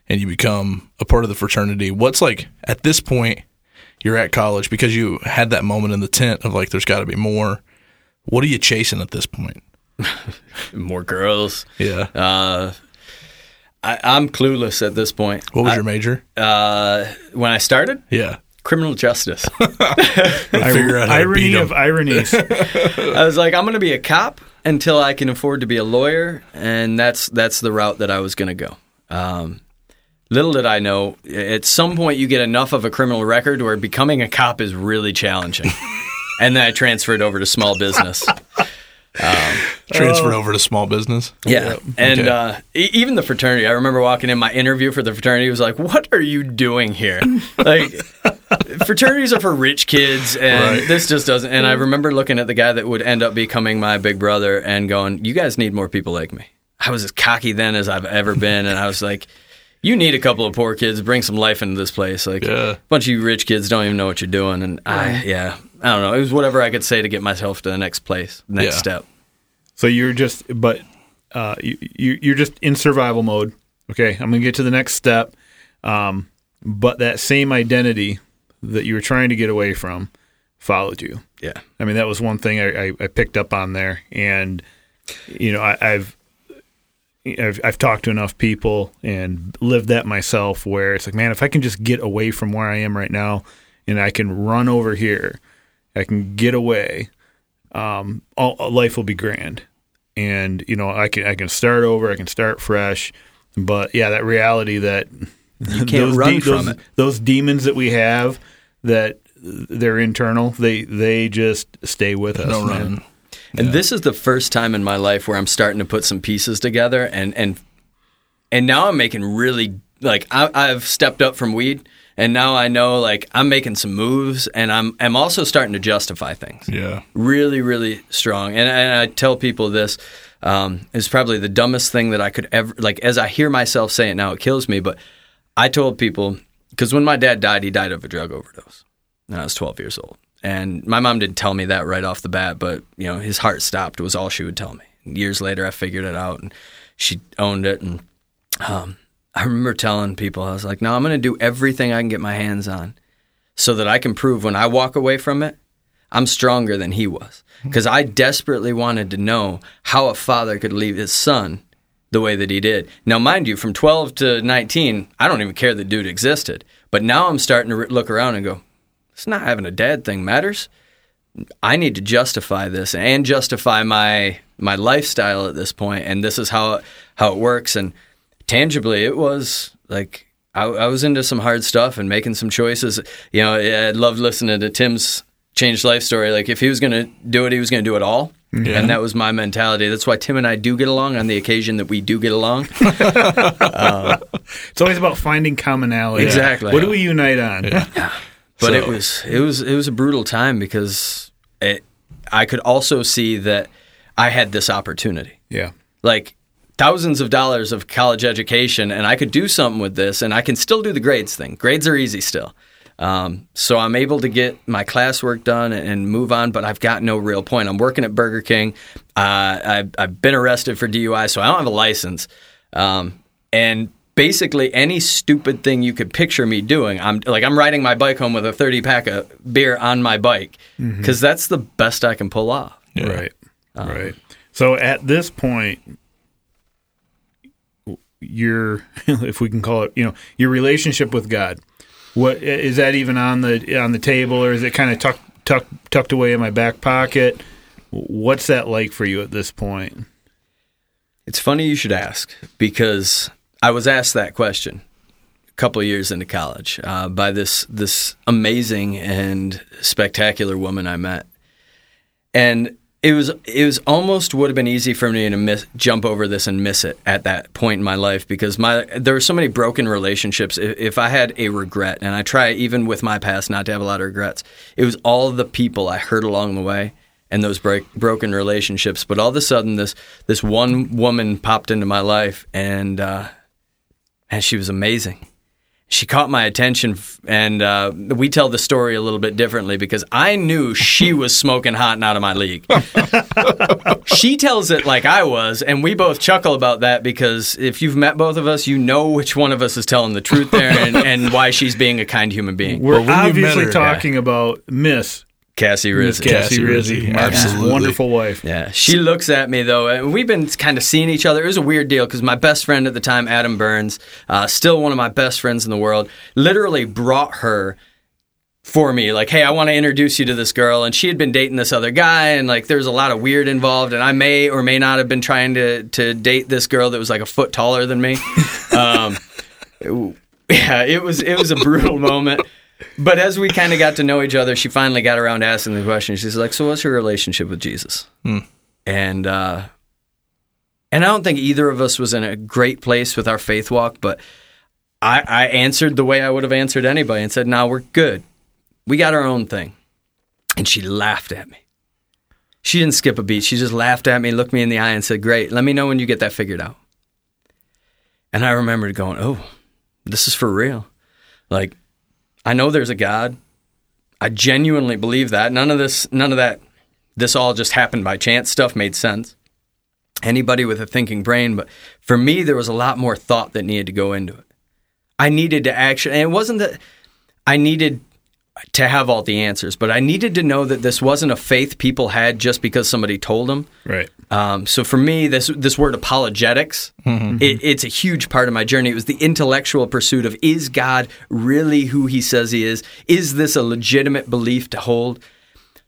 and you become a part of the fraternity. What's like at this point? You're at college because you had that moment in the tent of like, there's got to be more. What are you chasing at this point? More girls. Yeah. Uh, I, I'm clueless at this point. What was your major? Uh, when I started, Yeah. criminal justice. Figure out how to beat Irony 'em. of ironies. I was like, I'm going to be a cop until I can afford to be a lawyer, and that's that's the route that I was going to go. Um, little did I know, at some point you get enough of a criminal record where becoming a cop is really challenging. and then I transferred over to small business. Transfer over to small business. Yeah, and Okay. uh, e- even the fraternity. I remember walking in my interview for the fraternity was like, "What are you doing here?" like, fraternities are for rich kids, and Right. this just doesn't. And I remember looking at the guy that would end up becoming my big brother and going, "You guys need more people like me." I was as cocky then as I've ever been, and I was like. You need a couple of poor kids, bring some life into this place. Like Yeah. a bunch of you rich kids don't even know what you're doing, and I, yeah, I don't know. It was whatever I could say to get myself to the next place, next Yeah. step. so you're just, but uh, you, you you're just in survival mode. Okay, I'm gonna get to the next step. Um, but that same identity that you were trying to get away from followed you. Yeah. I mean, that was one thing I, I, I picked up on there, and you know, I, I've, I've I've talked to enough people and lived that myself, where it's like, man, if I can just get away from where I am right now, and I can run over here, I can get away, um, all, life will be grand, and you know, I can I can start over, I can start fresh, but yeah, that reality that You can't run from those, it. those demons that we have that they're internal they they just stay with us No man. running. And this is the first time in my life where I'm starting to put some pieces together, and and and now I'm making really like I, I've stepped up from weed, and now I know like I'm making some moves, and I'm I'm also starting to justify things. Yeah. Really, really strong. And, and I tell people this um, is probably the dumbest thing that I could ever like. As I hear myself say it now, it kills me. But I told people because when my dad died, he died of a drug overdose. And I was 12 years old. And my mom didn't tell me that right off the bat, but you know, his heart stopped was all she would tell me. Years later, I figured it out, and she owned it. And um, I remember telling people, I was like, "No, I'm going to do everything I can get my hands on, so that I can prove when I walk away from it, I'm stronger than he was." Because I desperately wanted to know how a father could leave his son the way that he did. Now, mind you, from 12 to 19, I don't even care the dude existed. But now I'm starting to look around and go, it's not having a dad thing matters. I need to justify this and justify my my lifestyle at this point, and this is how how it works. And tangibly, it was like I, I was into some hard stuff and making some choices. You know, I loved listening to Tim's changed life story. Like if he was going to do it, he was going to do it all. Yeah. And that was my mentality. That's why Tim and I do get along on the occasion that we do get along. Uh, it's always about finding commonality Exactly. what do we unite on But So- it was it was it was a brutal time because it, I could also see that I had this opportunity. yeah Like thousands of dollars of college education, and I could do something with this, and I can still do the grades thing. Grades are easy still. Um, so I'm able to get my classwork done and move on, but I've got no real point. I'm working at Burger King. Uh, I've, I've, been arrested for DUI, so I don't have a license. Um, and basically, any stupid thing you could picture me doing, I'm like I'm riding my bike home with a 30 pack of beer on my bike because mm-hmm. that's the best I can pull off. Yeah. Right. Um, right. So at this point, your if we can call it, you know, your relationship with God what is that even on the on the table, or is it kind of tucked tucked tucked away in my back pocket? What's that like for you at this point? It's funny you should ask because I was asked that question a couple of years into college uh, by this this amazing and spectacular woman I met, and it was it was almost would have been easy for me to miss, jump over this and miss it at that point in my life because my there were so many broken relationships. If, if, I had a regret, and I try even with my past not to have a lot of regrets, it was all the people I hurt along the way and those break, broken relationships. But all of a sudden, this this one woman popped into my life, and uh, and she was amazing she caught my attention, and uh, we tell the story a little bit differently because I knew she was smoking hot and out of my league. she tells it like I was, and we both chuckle about that because if you've met both of us, you know which one of us is telling the truth there and, and why she's being a kind human being. We're well, obviously her, talking yeah. about Miss Cassie Rizzi. Cassie Rizzi, absolutely. wonderful wife. Yeah, she looks at me though, and we've been kind of seeing each other. It was a weird deal because my best friend at the time, Adam Burns, uh, still one of my best friends in the world, literally brought her for me. Like hey i want to introduce you to this girl and she had been dating this other guy and like there's a lot of weird involved and i may or may not have been trying to to date this girl that was like a foot taller than me. Um, yeah it was it was a brutal moment but as we kind of got to know each other, she finally got around asking the question. She's like, "So, what's your relationship with Jesus?" Hmm. And uh, and I don't think either of us was in a great place with our faith walk, but I, I answered the way I would have answered anybody and said, "No, we're good. We got our own thing." And she laughed at me. She didn't skip a beat. She just laughed at me, looked me in the eye, and said, "Great. Let me know when you get that figured out." And I remembered going, "Oh, this is for real." Like I know there's a God. I genuinely believe that. None of this, none of that, this all just happened by chance stuff made sense. Anybody with a thinking brain, but for me, there was a lot more thought that needed to go into it. I needed to actually, and it wasn't that I needed to have all the answers, but I needed to know that this wasn't a faith people had just because somebody told them. Right. Um, so for me, this this word apologetics, mm-hmm. it, it's a huge part of my journey. It was the intellectual pursuit of is God really who He says He is? Is this a legitimate belief to hold?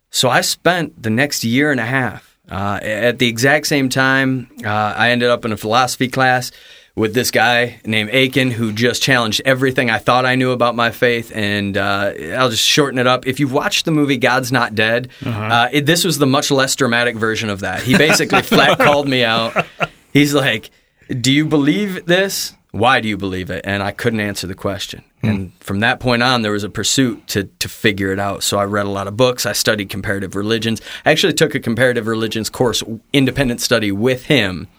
So I spent the next year and a half uh, at the exact same time. Uh, I ended up in a philosophy class with this guy named Akin who just challenged everything I thought I knew about my faith. And uh, I'll just shorten it up. If you've watched the movie God's Not Dead, uh-huh. uh, it, this was the much less dramatic version of that. He basically flat called me out. He's like, Do you believe this? Why do you believe it? And I couldn't answer the question. Hmm. And from that point on, there was a pursuit to, to figure it out. So I read a lot of books. I studied comparative religions. I actually took a comparative religions course, independent study with him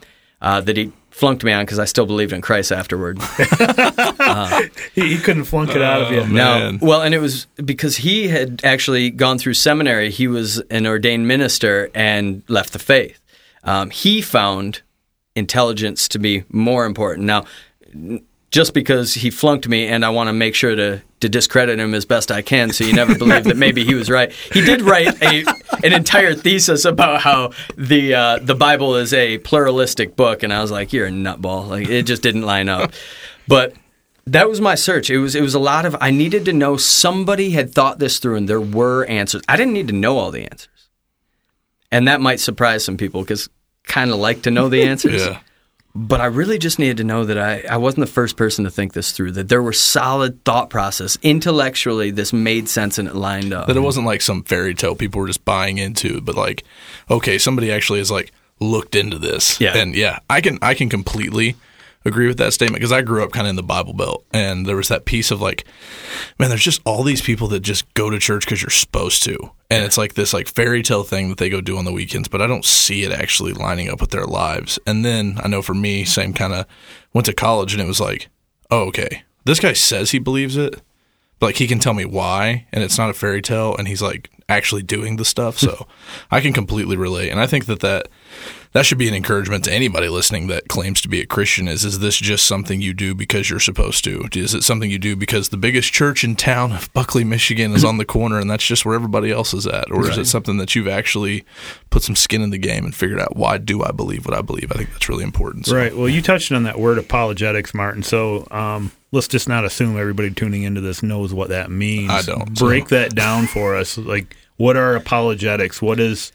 uh, that he flunked me on because I still believed in Christ afterward. uh, he, he, couldn't flunk it out of you. Oh, no, well, and it was because he had actually gone through seminary. He was an ordained minister and left the faith. Um, he found intelligence to be more important. Now, just because he flunked me and I want to make sure to, to discredit him as best I can so you never believe that maybe he was right. He did write a, an entire thesis about how the uh, the Bible is a pluralistic book and I was like, you're a nutball. Like it just didn't line up. But that was my search. It was it was a lot of I needed to know somebody had thought this through and there were answers. I didn't need to know all the answers. And that might surprise some people cuz kind of like to know the answers. yeah. But I really just needed to know that I, I wasn't the first person to think this through, that there were solid thought process. Intellectually, this made sense and it lined up. That it wasn't like some fairy tale people were just buying into, but like, okay, somebody actually has like looked into this. Yeah. And yeah, I can I can completely agree with that statement because I grew up kind of in the Bible Belt, and there was that piece of like, man, there's just all these people that just go to church because you're supposed to, and it's like this like fairy tale thing that they go do on the weekends, but I don't see it actually lining up with their lives. And then I know for me, same kind of went to college and it was like, oh, okay, this guy says he believes it, but like he can tell me why, and it's not a fairy tale, and he's like actually doing the stuff. So I can completely relate, and I think that that that should be an encouragement to anybody listening that claims to be a Christian is is this just something you do because you're supposed to? Is it something you do because the biggest church in town of Buckley, Michigan is on the corner and that's just where everybody else is at? Or is it something that you've actually put some skin in the game and figured out why do I believe what I believe? I think that's really important. So, Right. Well, you touched on that word apologetics, Martin. So um, let's just not assume everybody tuning into this knows what that means. I don't, so- Break that down for us. Like, what are apologetics? What is?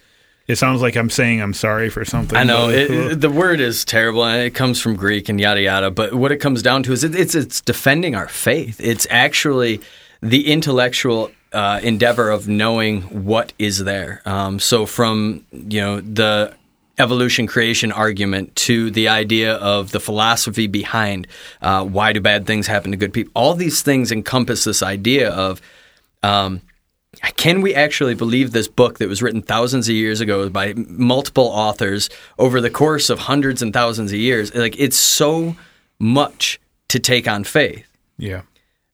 It sounds like I'm saying I'm sorry for something. I know it, it- the word is terrible, and it comes from Greek and yada yada. But what it comes down to is it, it's it's defending our faith. It's actually the intellectual uh, endeavor of knowing what is there. Um, so from you know the evolution creation argument to the idea of the philosophy behind uh, why do bad things happen to good people. All these things encompass this idea of. Um, can we actually believe this book that was written thousands of years ago by multiple authors over the course of hundreds and thousands of years? Like it's so much to take on faith yeah.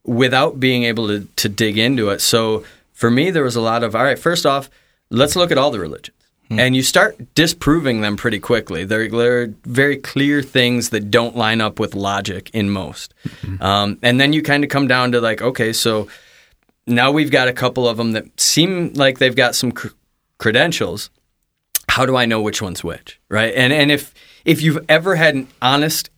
without being able to, to dig into it. So for me, there was a lot of all right. First off, let's look at all the religions, and you start disproving them pretty quickly. They're, they're very clear things that don't line up with logic in most, um, and then you kind of come down to like, okay, so now we've got a couple of them that seem like they've got some cr- credentials. How do I know which one's which, right? And and if if you've ever had an honest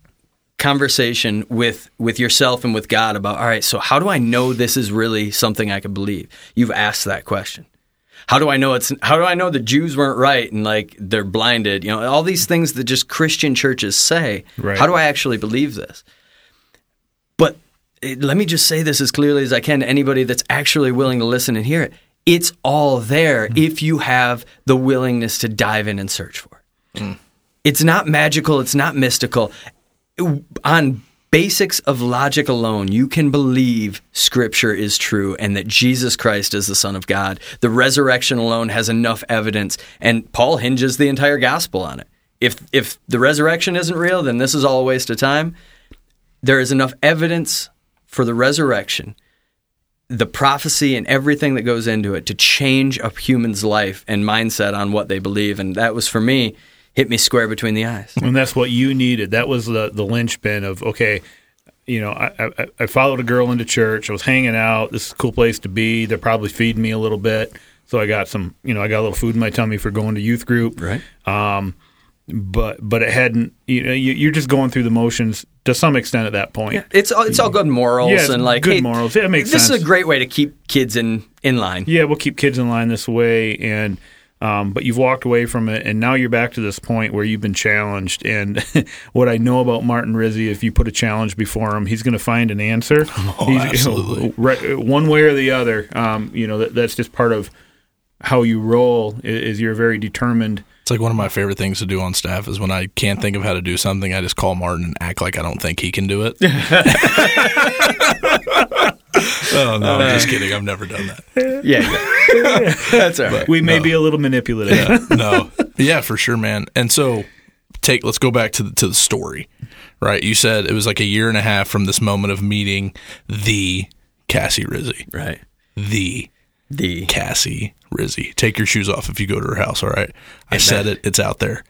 conversation with with yourself and with God about, all right, so how do I know this is really something I can believe? You've asked that question. How do I know it's how do I know the Jews weren't right and like they're blinded? You know, all these things that just Christian churches say. Right. How do I actually believe this? Let me just say this as clearly as I can to anybody that's actually willing to listen and hear it. It's all there mm. if you have the willingness to dive in and search for it. Mm. It's not magical, it's not mystical. On basics of logic alone, you can believe scripture is true and that Jesus Christ is the Son of God. The resurrection alone has enough evidence, and Paul hinges the entire gospel on it. If if the resurrection isn't real, then this is all a waste of time there is enough evidence for the resurrection, the prophecy and everything that goes into it to change a human's life and mindset on what they believe. And that was for me, hit me square between the eyes. And that's what you needed. That was the the linchpin of okay. You know, I, I, I followed a girl into church. I was hanging out. This is a cool place to be. They're probably feeding me a little bit, so I got some. You know, I got a little food in my tummy for going to youth group. Right. Um, but but it hadn't. You know, you, you're just going through the motions to some extent at that point. It's all, it's all good morals Yeah, and like good hey, morals. Yeah, it makes this sense. is a great way to keep kids in in line. yeah, we'll keep kids in line this way, and um, but you've walked away from it, and now you're back to this point where you've been challenged. And what I know about Martin Rizzi, if you put a challenge before him, he's going to find an answer. Oh, He's- absolutely. right, one way or the other. Um, you know, that, that's just part of how you roll. Is you're very determined. It's like one of my favorite things to do on staff is when I can't think of how to do something, I just call Martin and act like I don't think he can do it. oh no, I'm just kidding. I've never done that. Yeah, that's all right. We may no. be a little manipulative. no, yeah, for sure, man. And so, take let's go back to the, to the story, right? You said it was like a year and a half from this moment of meeting the Cassie Rizzi, Right. the The Cassie Rizzi. Take your shoes off if you go to her house. All right, I said it. It's out there.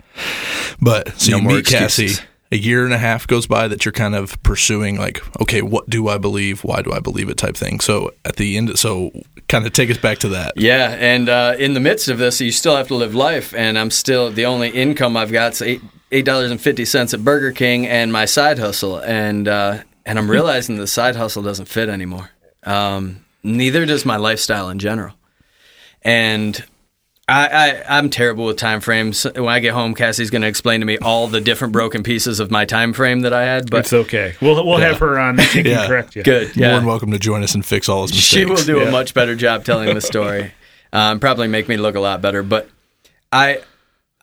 But so No you more meet Cassie. A year and a half goes by that you're kind of pursuing, like, okay, what do I believe? Why do I believe it? Type thing. So at the end, so kind of take us back to that. Yeah, and uh, in the midst of this, you still have to live life, and I'm still the only income I've got is eight eight dollars and fifty cents at Burger King and my side hustle, and uh, and I'm realizing the side hustle doesn't fit anymore. Um, neither does my lifestyle in general, and. I, I, I'm terrible with time frames. When I get home, Cassie's going to explain to me all the different broken pieces of my time frame that I had. But it's okay. We'll we'll have her on. She can Yeah. correct you. good, More than welcome to join us and fix all his mistakes. She will do Yeah. a much better job telling the story. um, probably make me look a lot better. But I,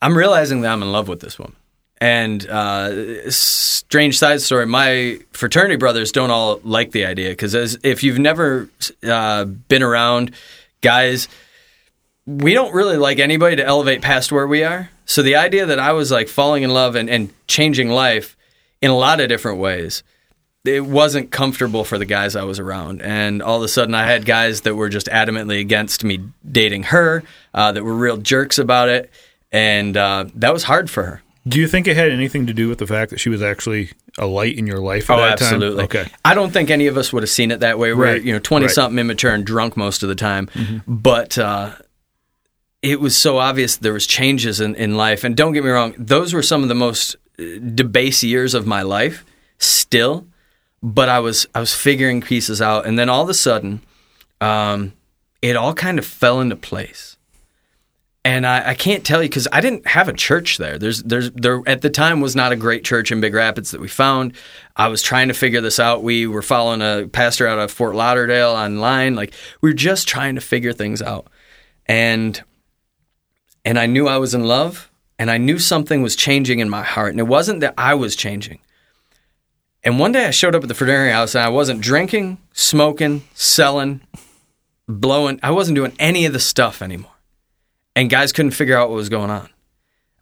I'm realizing that I'm in love with this woman. And uh, strange side story: my fraternity brothers don't all like the idea because if you've never uh, been around guys, we don't really like anybody to elevate past where we are. So the idea that I was like falling in love and, and changing life in a lot of different ways, it wasn't comfortable for the guys I was around. And all of a sudden, I had guys that were just adamantly against me dating her, uh, that were real jerks about it. And uh, that was hard for her. Do you think it had anything to do with the fact that she was actually a light in your life at Oh, that absolutely. time? Okay. I don't think any of us would have seen it that way. We're Right. you know twenty Right. Mm-hmm. something, immature, and drunk most of the time. But uh, it was so obvious there was changes in, in life. And don't get me wrong, those were some of the most debased years of my life. Still, but I was I was figuring pieces out, and then all of a sudden, um, it all kind of fell into place. And I, I can't tell you because I didn't have a church there. There's, there's, there at the time was not a great church in Big Rapids that we found. I was trying to figure this out. We were following a pastor out of Fort Lauderdale online. Like we were just trying to figure things out, and and I knew I was in love, and I knew something was changing in my heart, and it wasn't that I was changing. And one day I showed up at the fraternity house, and I wasn't drinking, smoking, selling, blowing. I wasn't doing any of the stuff anymore and guys couldn't figure out what was going on.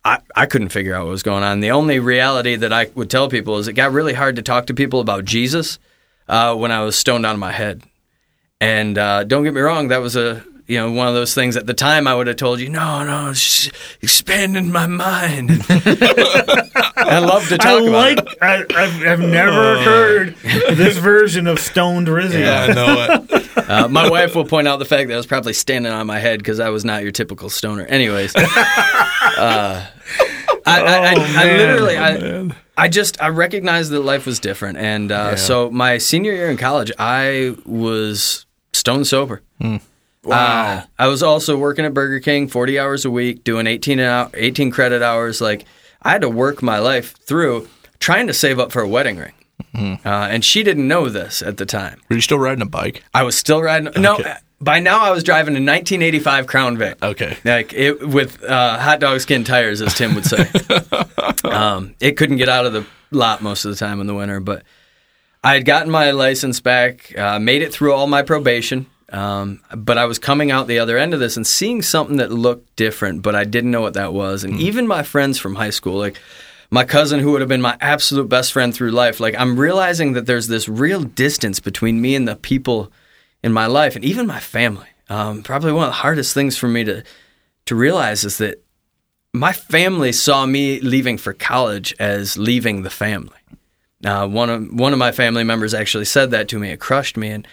I, I couldn't figure out what was going on. The only reality that I would tell people is it got really hard to talk to people about Jesus uh, when I was stoned out of my head. And uh, don't get me wrong, that was a you know one of those things. At the time, I would have told you, no, no, it's expanding my mind. I love to talk I about like. it. I, I've, I've never heard this version of stoned Rizzi. Yeah, I know it. Uh, my wife will point out the fact that I was probably standing on my head because I was not your typical stoner. Anyways, uh, I, I, I, I man. literally, I, I just I recognized that life was different, and uh, so my senior year in college, I was stone sober. Wow. I was also working at Burger King 40 hours a week, doing 18 hour, 18 credit hours. Like I had to work my life through trying to save up for a wedding ring. Uh, and she didn't know this at the time. Were you still riding a bike? I was still riding. No, by now I was driving a 1985 Crown Vic. Okay. Like it with uh, hot dog skin tires, as Tim would say. um, it couldn't get out of the lot most of the time in the winter, but I had gotten my license back, uh, made it through all my probation. Um, but I was coming out the other end of this and seeing something that looked different, but I didn't know what that was. And even my friends from high school, like my cousin who would have been my absolute best friend through life, like I'm realizing that there's this real distance between me and the people in my life and even my family. Um, probably one of the hardest things for me to to realize is that my family saw me leaving for college as leaving the family. Uh, one of one of my family members actually said that to me. It crushed me, and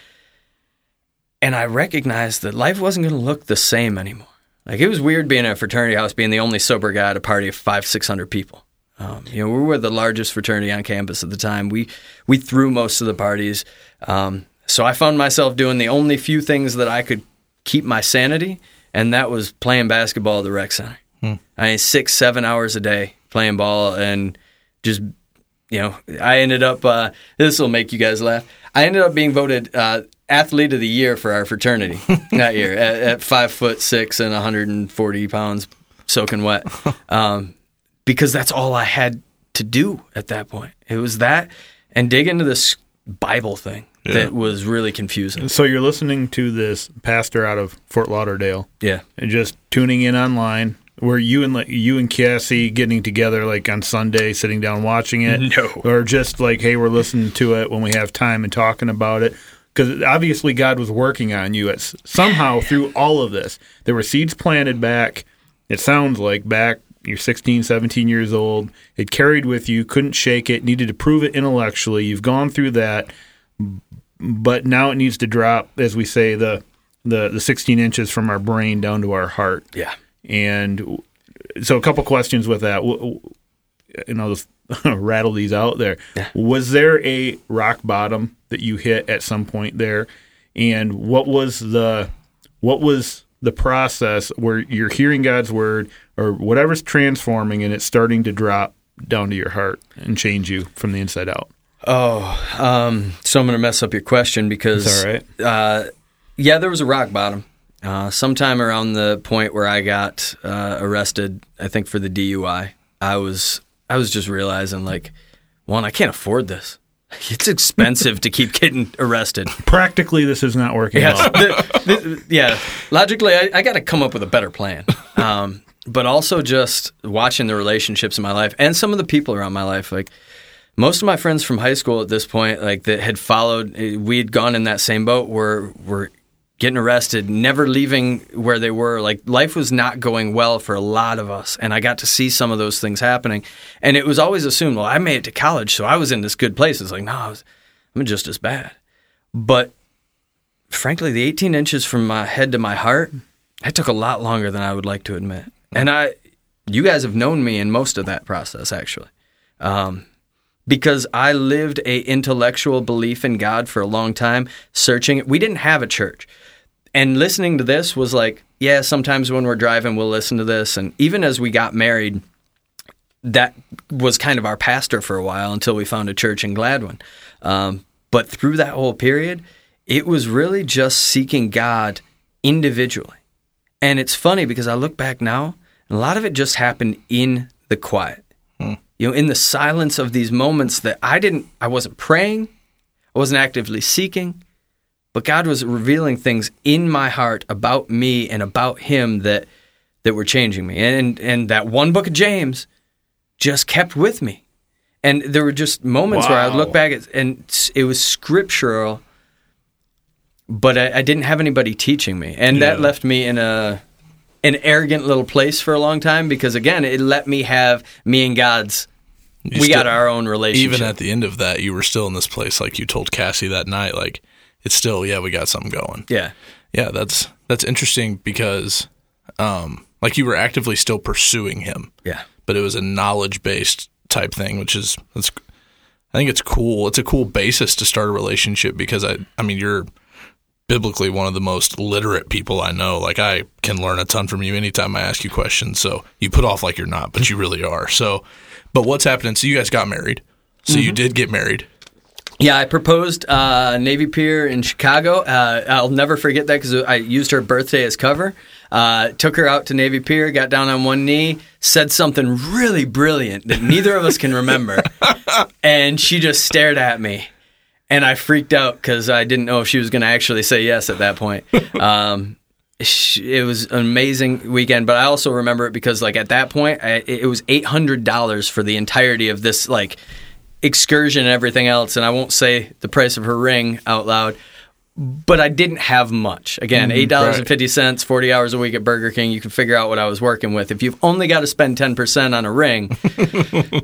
and I recognized that life wasn't going to look the same anymore. Like it was weird being at a fraternity house, being the only sober guy at a party of five, six hundred people. Um, you know, we were the largest fraternity on campus at the time. We we threw most of the parties. Um, so I found myself doing the only few things that I could keep my sanity, and that was playing basketball at the rec center. I mean, six, seven hours a day playing ball, and just you know, I ended up. Uh, this will make you guys laugh. I ended up being voted uh, athlete of the year for our fraternity that year at, at five foot six and 140 pounds, soaking wet, um, because that's all I had to do at that point. It was that and dig into this Bible thing that was really confusing. So you're listening to this pastor out of Fort Lauderdale Yeah. and just tuning in online. Were you and you and Cassie getting together like on Sunday, sitting down watching it? No. Or just like, hey, we're listening to it when we have time and talking about it. Because obviously God was working on you. It's somehow through all of this, there were seeds planted back. It sounds like back you're 16, 17 years old. It carried with you, couldn't shake it, needed to prove it intellectually. You've gone through that, but now it needs to drop, as we say, the the the 16 inches from our brain down to our heart. Yeah. And so, a couple questions with that. W- w- And I'll just rattle these out there. Was there a rock bottom that you hit at some point there? And what was the what was the process where you're hearing God's word or whatever's transforming and it's starting to drop down to your heart and change you from the inside out? Oh, um, so I'm going to mess up your question because all right. uh, yeah, there was a rock bottom. Uh, sometime around the point where I got uh, arrested, I think for the DUI, I was I was just realizing like, one, I can't afford this. It's expensive to keep getting arrested. Practically, this is not working Yes, well. the- the- yeah. logically, I, I got to come up with a better plan. Um, but also just watching the relationships in my life and some of the people around my life. Like most of my friends from high school at this point, like that had followed, eh, we had gone in that same boat. Were were getting arrested, never leaving where they were. Like life was not going well for a lot of us, and I got to see some of those things happening. And it was always assumed, well, I made it to college, so I was in this good place. It's like, no, I was, I'm just as bad. But frankly, the 18 inches from my head to my heart, it took a lot longer than I would like to admit. And I, you guys have known me in most of that process, actually. Um, because I lived a intellectual belief in God for a long time, searching. We didn't have a church and listening to this was like, yeah, sometimes when we're driving, we'll listen to this. And even as we got married, that was kind of our pastor for a while until we found a church in Gladwin. Um, but through that whole period, it was really just seeking God individually. And it's funny because I look back now, and a lot of it just happened in the quiet. Hmm. You know, in the silence of these moments that I didn't, I wasn't praying, I wasn't actively seeking. But God was revealing things in my heart about me and about Him that that were changing me. And and that one book of James just kept with me. And there were just moments wow. where I would look back at, and it was scriptural, but I, I didn't have anybody teaching me, and yeah. that left me in a an arrogant little place for a long time because again, it let me have me and God's. You we still, got our own relationship. Even at the end of that, you were still in this place, like you told Cassie that night, like it's still yeah we got something going. Yeah, yeah. That's that's interesting because um, like you were actively still pursuing him. Yeah, but it was a knowledge based type thing, which is that's I think it's cool. It's a cool basis to start a relationship because I I mean you're biblically one of the most literate people I know. Like I can learn a ton from you anytime I ask you questions. So you put off like you're not, but you really are. So, but what's happening? So you guys got married. So mm-hmm. you did get married. Yeah, I proposed uh, Navy Pier in Chicago. Uh, I'll never forget that because I used her birthday as cover. Uh, took her out to Navy Pier, got down on one knee, said something really brilliant that neither of us can remember, and she just stared at me, and I freaked out because I didn't know if she was going to actually say yes at that point. Um, it was an amazing weekend, but I also remember it because, like, at that point, I, it was eight hundred dollars for the entirety of this, like excursion and everything else, and I won't say the price of her ring out loud, but I didn't have much. Again, mm-hmm. eight dollars and fifty cents, forty hours a week at Burger King. You can figure out what I was working with. If you've only got to spend ten percent on a ring,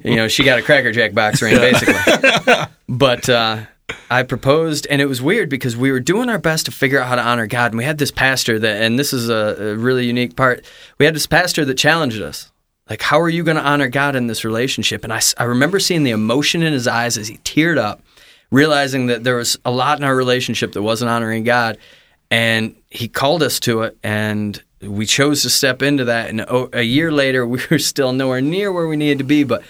you know she got a Cracker Jack box ring basically. but uh, I proposed, and it was weird because we were doing our best to figure out how to honor God, and we had this pastor that, and this is a, a really unique part. We had this pastor that challenged us. Like, how are you going to honor God in this relationship? And I, I remember seeing the emotion in his eyes as he teared up, realizing that there was a lot in our relationship that wasn't honoring God. And he called us to it, and we chose to step into that. And a year later, we were still nowhere near where we needed to be, but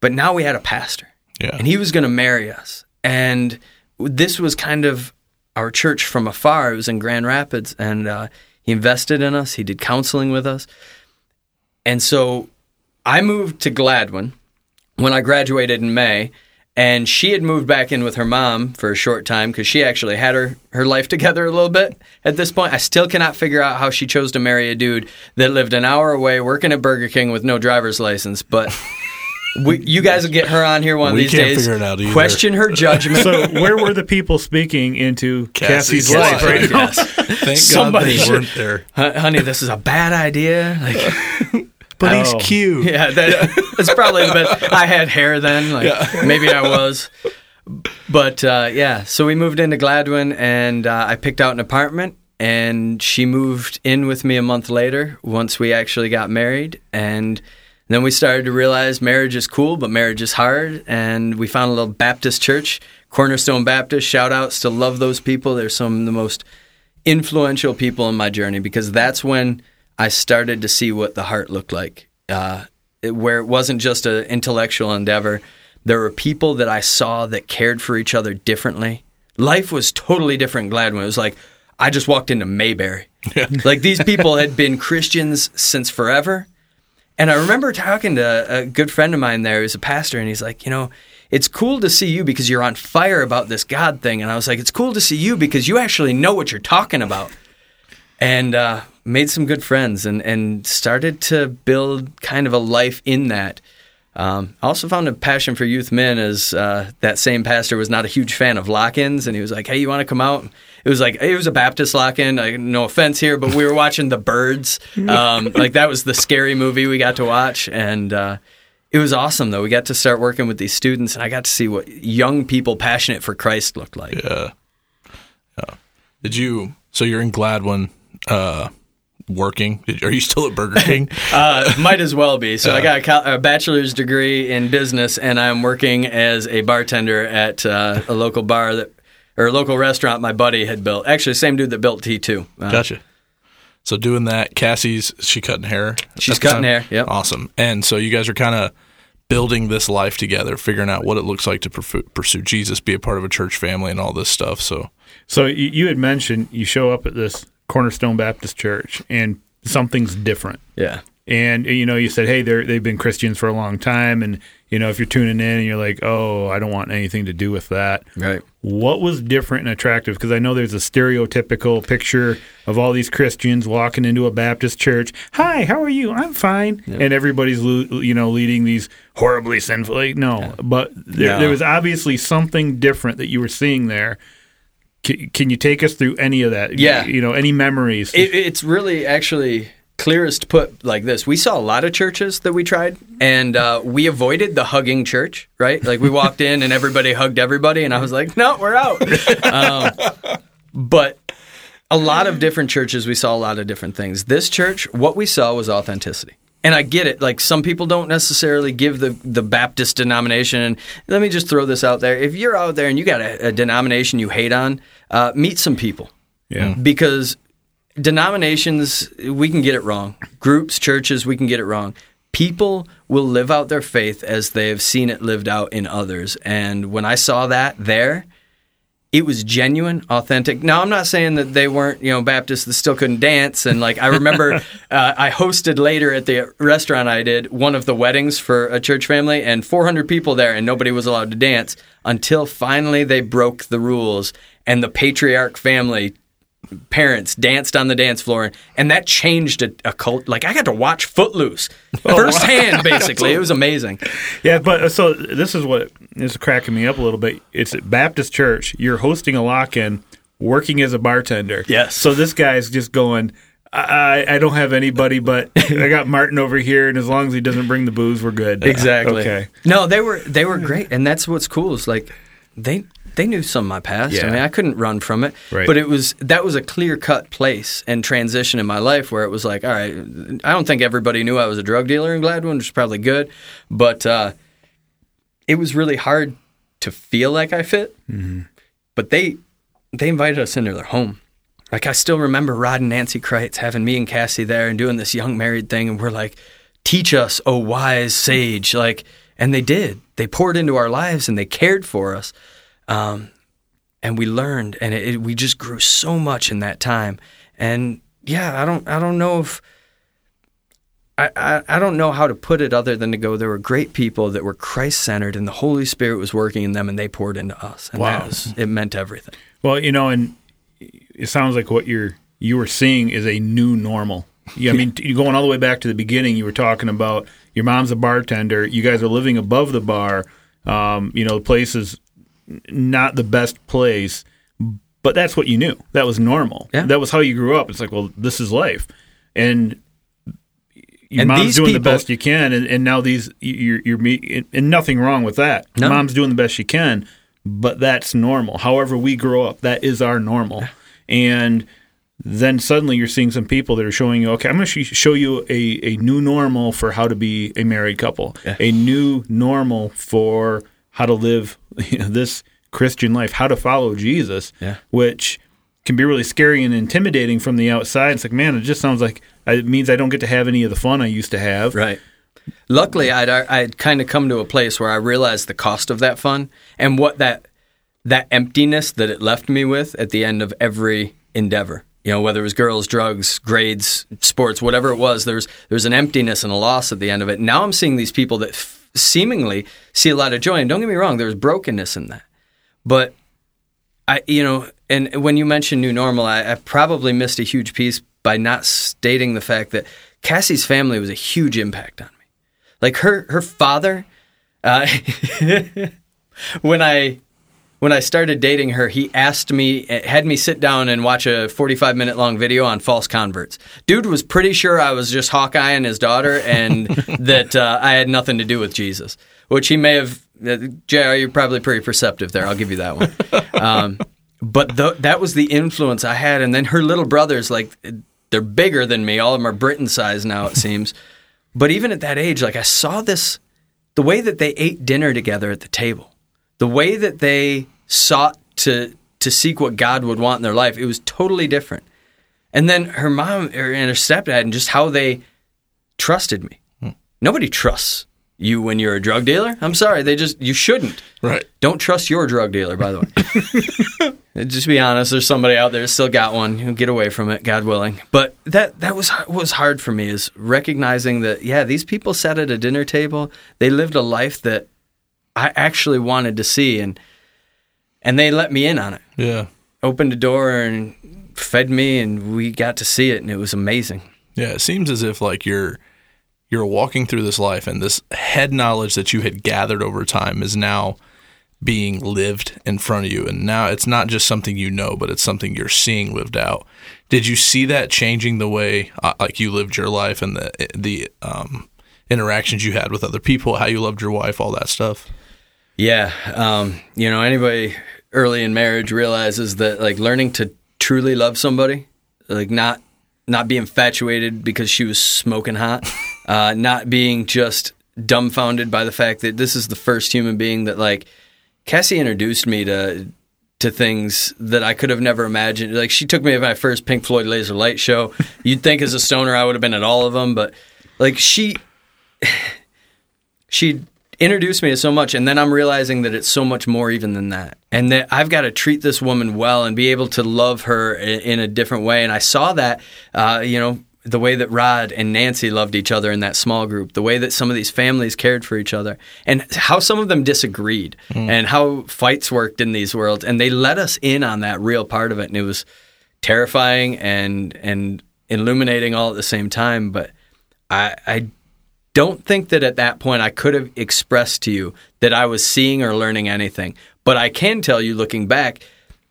but now we had a pastor, yeah. and he was going to marry us. And this was kind of our church from afar. It was in Grand Rapids, and uh, he invested in us. He did counseling with us. And so I moved to Gladwin when I graduated in May, and she had moved back in with her mom for a short time because she actually had her, her life together a little bit at this point. I still cannot figure out how she chose to marry a dude that lived an hour away working at Burger King with no driver's license, but. We, you guys will get her on here one we of these days. Question her judgment. So, where were the people speaking into Cassie's, Cassie's life? Right yes. Thank Somebody God they weren't there. Honey, this is a bad idea. Like, but oh. he's cute. Yeah, that, that's probably the best. I had hair then, like yeah. maybe I was. But uh, yeah, so we moved into Gladwin, and uh, I picked out an apartment, and she moved in with me a month later. Once we actually got married, and then we started to realize marriage is cool, but marriage is hard, and we found a little Baptist church, Cornerstone Baptist. Shout outs to love those people. They're some of the most influential people in my journey because that's when I started to see what the heart looked like, uh, where it wasn't just an intellectual endeavor. There were people that I saw that cared for each other differently. Life was totally different Gladwin. It was like I just walked into Mayberry. Yeah. like these people had been Christians since forever. And I remember talking to a good friend of mine there who's a pastor, and he's like, you know, it's cool to see you because you're on fire about this God thing. And I was like, it's cool to see you because you actually know what you're talking about. and uh, made some good friends and, and started to build kind of a life in that. Um, I also found a passion for youth men as uh, that same pastor was not a huge fan of lock-ins, and he was like, "Hey, you want to come out?" It was like it was a Baptist lock-in. Like, no offense here, but we were watching The Birds. Um, like that was the scary movie we got to watch, and uh, it was awesome. Though we got to start working with these students, and I got to see what young people passionate for Christ looked like. Yeah. Yeah. Did you? So you're in Gladwin, uh, working. Are you still at Burger King? Uh, might as well be. So I got a, co- a bachelor's degree in business, and I'm working as a bartender at uh, a local bar that or a local restaurant my buddy had built. Actually, the same dude that built T2. Uh, gotcha. So doing that, Cassie's she cutting hair. She's cutting time? hair, yep. Awesome. And so you guys are kind of building this life together, figuring out what it looks like to pursue, pursue Jesus, be a part of a church family, and all this stuff. So So you, you had mentioned you show up at this Cornerstone Baptist Church and something's different. Yeah. And you know, you said, "Hey, they're they've been Christians for a long time," and you know, if you're tuning in and you're like, "Oh, I don't want anything to do with that," Right. what was different and attractive? Because I know there's a stereotypical picture of all these Christians walking into a Baptist church. Hi, how are you? I'm fine, and everybody's you know leading these horribly sinful. Like, no, but there, No. there was obviously something different that you were seeing there. Can, can you take us through any of that? Yeah. you know, any memories? It, it's really actually clearest put like this. We saw a lot of churches that we tried, and uh, we avoided the hugging church, right? Like we walked in and everybody hugged everybody, and I was like, no, we're out. um, but a lot of different churches, we saw a lot of different things. This church, what we saw was authenticity. And I get it. Like some people don't necessarily give the, the Baptist denomination. And let me just throw this out there: if you're out there and you got a, a denomination you hate on, uh, meet some people. Yeah, because denominations we can get it wrong. Groups churches we can get it wrong. People will live out their faith as they have seen it lived out in others. And when i saw that there it was genuine authentic. Now i'm not saying that they weren't you know baptists that still couldn't dance and like i remember uh, i hosted later at the restaurant i did one of the weddings for a church family and 400 people there and nobody was allowed to dance until finally they broke the rules and the patriarch family parents danced on the dance floor, and that changed a, a cult. Like I got to watch Footloose firsthand. Basically, it was amazing. yeah. But uh, so this is what is cracking me up a little bit. It's at Baptist church. You're hosting a lock-in, working as a bartender. Yes. So this guy's just going. I, I don't have anybody, but I got Martin over here, and as long as he doesn't bring the booze, we're good. Exactly. Okay. No, they were they were great, and that's what's cool is like they they knew some of my past. I mean, I couldn't run from it, Right. but it was that was a clear cut place and transition in my life where it was like, all right, I don't think everybody knew I was a drug dealer in Gladwin, which is probably good, but uh, it was really hard to feel like I fit. But they they invited us into their home. Like I still remember Rod and Nancy Kreitz having me and Cassie there and doing this young married thing, and we're like, "Teach us, oh wise sage!" Like, and they did. They poured into our lives and they cared for us, um, and we learned, and it, it, we just grew so much in that time. And yeah, I don't, I don't know if. I, I, I don't know how to put it other than to go. There were great people that were Christ centered, and the Holy Spirit was working in them, and they poured into us. And Wow. that was, it meant everything. Well, you know, and it sounds like what you're you were seeing is a new normal. Yeah, I mean, going all the way back to the beginning, you were talking about your mom's a bartender. You guys are living above the bar. Um, you know, the place is not the best place, but that's what you knew. That was normal. Yeah. That was how you grew up. It's like, well, this is life, and your And mom's doing the best you can, and, and now these you're you're me, and nothing wrong with that. No. Mom's doing the best she can, but that's normal. However, we grow up, that is our normal, and then suddenly you're seeing some people that are showing you, okay, I'm going to sh- show you a, a new normal for how to be a married couple, a new normal for how to live you know, this Christian life, how to follow Jesus, Yeah. which can be really scary and intimidating from the outside. It's like, man, it just sounds like it means I don't get to have any of the fun I used to have. Right. Luckily, I'd I'd kind of come to a place where I realized the cost of that fun and what that that emptiness that it left me with at the end of every endeavor. You know, whether it was girls, drugs, grades, sports, whatever it was, there's there's an emptiness and a loss at the end of it. Now I'm seeing these people that seemingly see a lot of joy, and don't get me wrong, there's brokenness in that, but I, you know, and when you mentioned new normal, I, I probably missed a huge piece by not stating the fact that Cassie's family was a huge impact on me. Like her her father, uh, when I when I started dating her, he asked me, had me sit down and watch a 45 minute long video on false converts. Dude was pretty sure I was just Hawkeye and his daughter and that uh, I had nothing to do with Jesus, which he may have. Uh, JR, you're probably pretty perceptive there. I'll give you that one. Um, but th- that was the influence I had. And then her little brothers, like, they're bigger than me. All of them are Britton size now, it seems. but even at that age, like, I saw this the way that they ate dinner together at the table, the way that they sought to to seek what God would want in their life. It was totally different. And then her mom and her stepdad and just how they trusted me. Hmm. Nobody trusts you when you're a drug dealer. I'm sorry, they just you shouldn't. Right. Don't trust your drug dealer, by the way. just be honest. There's somebody out there still got one. You get away from it, God willing. But that that was was hard for me is recognizing that yeah, these people sat at a dinner table. They lived a life that I actually wanted to see, and and they let me in on it. Yeah. Opened a door and fed me, and we got to see it, and it was amazing. Yeah, it seems as if like you're you're walking through this life, and this head knowledge that you had gathered over time is now being lived in front of you, and now it's not just something you know, but it's something you're seeing lived out. Did you see that changing the way uh, like you lived your life and the the um, interactions you had with other people, how you loved your wife, all that stuff? Yeah, um, you know, anybody early in marriage realizes that like learning to truly love somebody, like not not be infatuated because she was smoking hot, uh, not being just dumbfounded by the fact that this is the first human being that like Cassie introduced me to to things that I could have never imagined. Like she took me to my first Pink Floyd Laser Light show. You'd think as a stoner I would have been at all of them, but like she she introduced me to so much and then i'm realizing that it's so much more even than that. And that i've got to treat this woman well and be able to love her in, in a different way. And i saw that uh, you know the way that rod and nancy loved each other in that small group the way that some of these families cared for each other and how some of them disagreed mm. and how fights worked in these worlds. And they let us in on that real part of it and it was terrifying and and illuminating all at the same time. But i i don't think that at that point I could have expressed to you that I was seeing or learning anything. But I can tell you, looking back,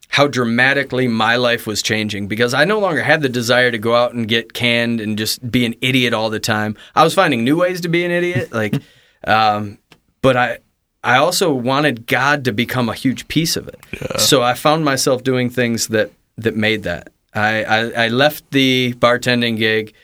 how dramatically my life was changing because I no longer had the desire to go out and get canned and just be an idiot all the time. I was finding new ways to be an idiot, like, um, but I. I also wanted God to become a huge piece of it. Yeah. So I found myself doing things that that made that. I, I, I left the bartending gig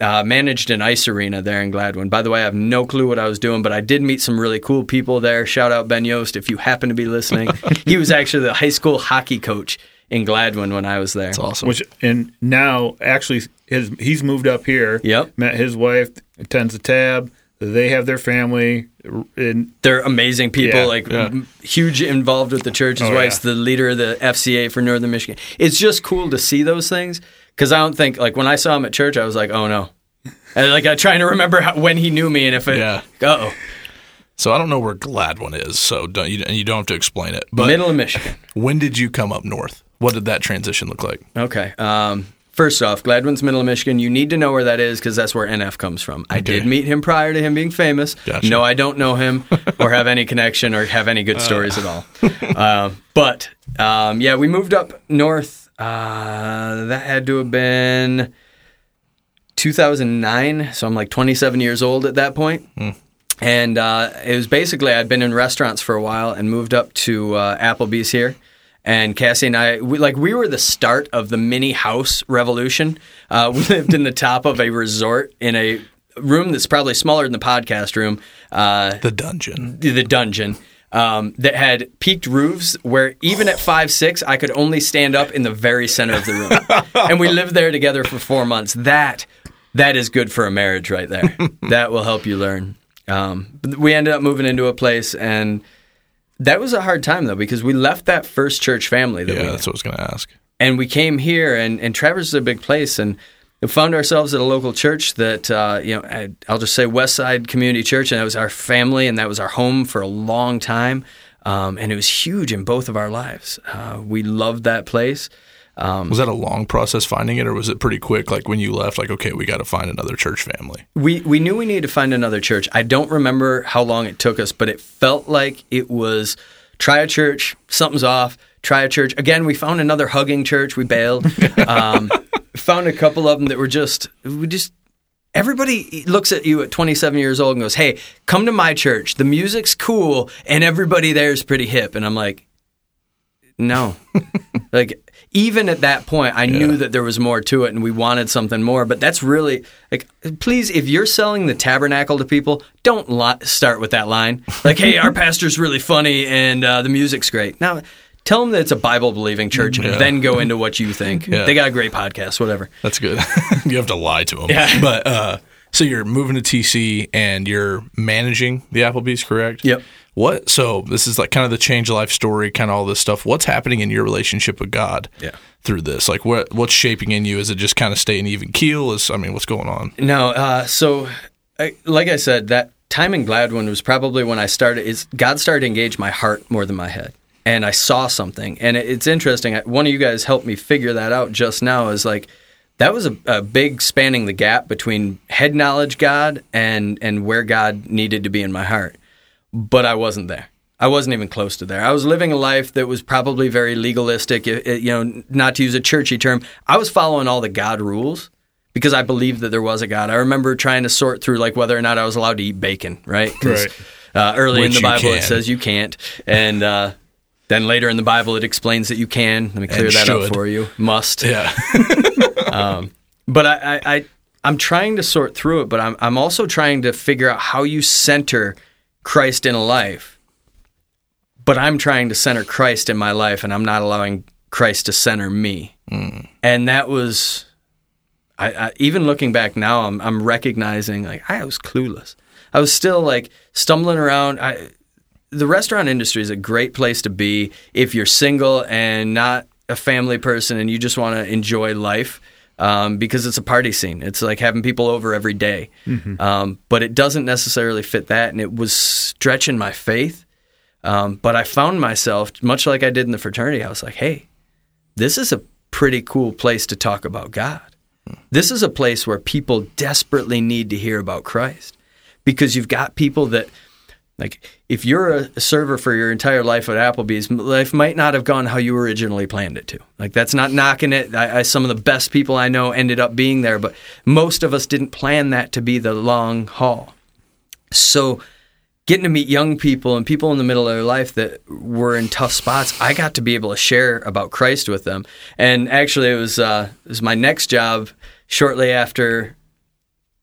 uh, managed an ice arena there in Gladwin. By the way, I have no clue what I was doing, but I did meet some really cool people there. Shout out Ben Yost if you happen to be listening. he was actually the high school hockey coach in Gladwin when I was there. That's awesome. Which and now actually his he's moved up here. Yep. Met his wife, attends a tab. They have their family. And They're amazing people, yeah, like yeah. huge involved with the church. His oh, wife's yeah. the leader of the FCA for Northern Michigan. It's just cool to see those things because I don't think like when I saw him at church, I was like, oh no, and like I'm trying to remember how, when he knew me and if it. Yeah. Oh. So I don't know where Gladwin is, so don't you, you don't have to explain it. But middle of Michigan. When did you come up north? What did that transition look like? Okay. Um, first off, Gladwin's middle of Michigan. You need to know where that is because that's where NF comes from. Okay. I did meet him prior to him being famous. Gotcha. No, I don't know him or have any connection or have any good uh. stories uh. at all. Uh, but um, yeah, we moved up north uh, that had to have been 2009. So I'm like 27 years old at that point. Mm. And uh, it was basically I'd been in restaurants for a while and moved up to uh, Applebee's here. And Cassie and I, we, like we were the start of the mini house revolution. Uh, we lived in the top of a resort in a room that's probably smaller than the podcast room. Uh, the dungeon. The dungeon um, that had peaked roofs where even at five six I could only stand up in the very center of the room, and we lived there together for four months. That that is good for a marriage right there. that will help you learn. Um, we ended up moving into a place and. That was a hard time though because we left that first church family. That yeah, we, that's what I was going to ask. And we came here, and, and Traverse is a big place, and we found ourselves at a local church that uh, you know I'll just say Westside Community Church, and that was our family, and that was our home for a long time, um, and it was huge in both of our lives. Uh, we loved that place. was that a long process finding it, or was it pretty quick? Like when you left, like okay, we got to find another church family. We we knew we needed to find another church. I don't remember how long it took us, but it felt like it was try a church, something's off. Try a church again. We found another hugging church. We bailed. Um, found a couple of them that were just we just everybody looks at you at 27 years old and goes, "Hey, come to my church. The music's cool and everybody there is pretty hip." And I'm like, "No." like even at that point, I knew that there was more to it and we wanted something more, but that's really like please if you're selling the tabernacle to people, don't li- start with that line. Like, "Hey, our pastor's really funny and uh, the music's great." Now, Tell them that it's a Bible believing church, and Yeah. then go into what you think. Yeah. They got a great podcast, whatever. That's good. you have to lie to them. Yeah. But uh, so you're moving to TC and you're managing the Applebee's, correct? Yep. What? So this is like kind of the change of life story, kind of all this stuff. What's happening in your relationship with God? Yeah. Through this, like what what's shaping in you? Is it just kind of staying even keel? Is I mean, what's going on? No, uh, so I, like I said, that time in Gladwin was probably when I started. Is God started to engage my heart more than my head, and I saw something. And it's interesting. One of you guys helped me figure that out just now. Is like that was a, a big spanning the gap between head knowledge God and and where God needed to be in my heart, but I wasn't there. I wasn't even close to there. I was living a life that was probably very legalistic. It- it- you know, not to use a churchy term, I was following all the God rules because I believed that there was a God. I remember trying to sort through like whether or not I was allowed to eat bacon, right? Right. Uh, early Which in the Bible, it says you can't, and uh, then later in the Bible, it explains that you can. Let me clear And that up for you. Must. Yeah. Um, but I, I, I, I'm trying to sort through it, but I'm, I'm also trying to figure out how you center Christ in a life. But I'm trying to center Christ in my life, and I'm not allowing Christ to center me. Hmm. And that was, I, I, even looking back now, I'm, I'm recognizing like I was clueless. I was still like stumbling around. I, the restaurant industry is a great place to be if you're single and not a family person and you just want to enjoy life um, because it's a party scene. It's like having people over every day. Um, but it doesn't necessarily fit that. And it was stretching my faith. Um, but I found myself, much like I did in the fraternity, I was like, hey, this is a pretty cool place to talk about God. This is a place where people desperately need to hear about Christ because you've got people that like if you're a server for your entire life at Applebee's, life might not have gone how you originally planned it to. Like that's not knocking it. I, I, some of the best people I know ended up being there, but most of us didn't plan that to be the long haul. So getting to meet young people and people in the middle of their life that were in tough spots, I got to be able to share about Christ with them. And actually, it was uh, it was my next job shortly after.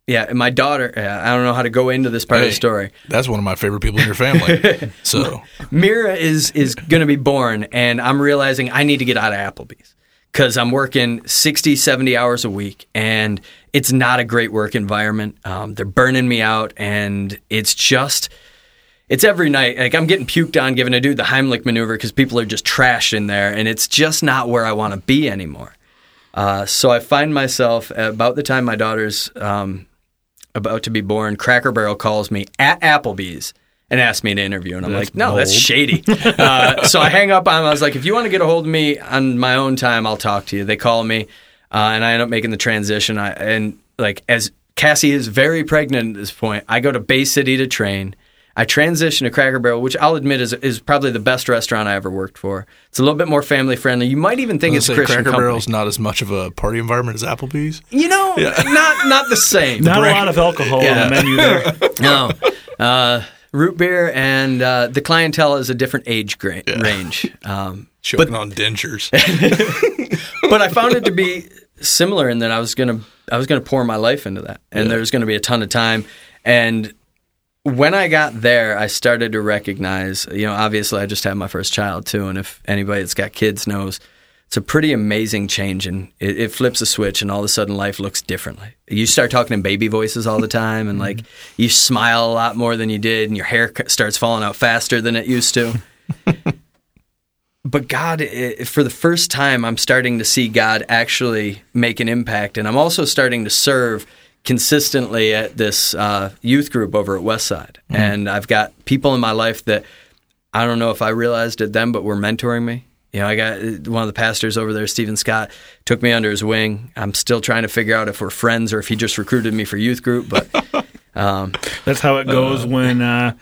Yeah, my daughter. uh, I don't know how to go into this part of the story. That's one of my favorite people in your family. so Mira is is going to be born, and I'm realizing I need to get out of Applebee's because I'm working 60, 70 hours a week, and it's not a great work environment. Um, they're burning me out, and it's just. It's every night. Like I'm getting puked on, giving a dude the Heimlich maneuver because people are just trashed in there, and it's just not where I want to be anymore. Uh, so I find myself at about the time my daughter's um, about to be born. Cracker Barrel calls me at Applebee's and asks me to interview, and I'm That's like, no, that's shady. uh, so I hang up on him. I was like, if you want to get a hold of me on my own time, I'll talk to you. They call me, uh, and I end up making the transition. I, and like as Cassie is very pregnant at this point, I go to Bay City to train. I transitioned to Cracker Barrel, which I'll admit is is probably the best restaurant I ever worked for. It's a little bit more family friendly. You might even think it's a say Christian Cracker company. Barrel's not as much of a party environment as Applebee's. You know, not not the same. Not brand- a lot of alcohol on the menu there. no. Uh, root beer and uh, the clientele is a different age gra- range. Um, Choking on dentures. but I found it to be similar in that I was gonna I was gonna pour my life into that, and there was gonna be a ton of time. And when I got there, I started to recognize, you know, obviously I just had my first child too, and if anybody that's got kids knows. It's a pretty amazing change, and it, it flips a switch, and all of a sudden life looks differently. You start talking in baby voices all the time, and like mm-hmm. you smile a lot more than you did, and your hair starts falling out faster than it used to. but God, i for the first time, I'm starting to see God actually make an impact, and I'm also starting to serve consistently at this uh, youth group over at Westside. And I've got people in my life that I don't know if I realized it then, but were mentoring me. You know, I got uh, one of the pastors over there, Stephen Scott, took me under his wing. I'm still trying to figure out if we're friends or if he just recruited me for youth group. But um, That's how it goes when. Uh,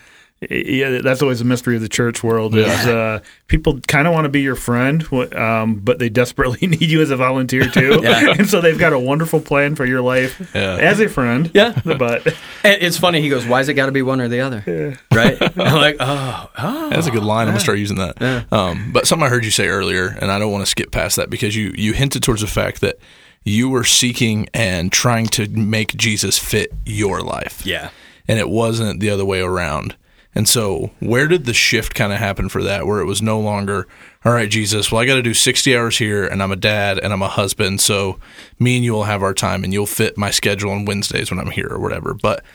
yeah, that's always a mystery of the church world. Is uh, people kind of want to be your friend, um, but they desperately need you as a volunteer too, Yeah. and so they've got a wonderful plan for your life Yeah. as a friend. Yeah. but and it's funny. He goes, "Why's it got to be one or the other?" Right? I'm like, "Oh, oh." That's a good line. I'm gonna start using that. Um, but something I heard you say earlier, and I don't want to skip past that because you you hinted towards the fact that you were seeking and trying to make Jesus fit your life. Yeah. and it wasn't the other way around. And so, where did the shift kind of happen for that? Where it was no longer, all right, Jesus, well, I got to do 60 hours here, and I'm a dad and I'm a husband. So, me and you will have our time, and you'll fit my schedule on Wednesdays when I'm here or whatever. But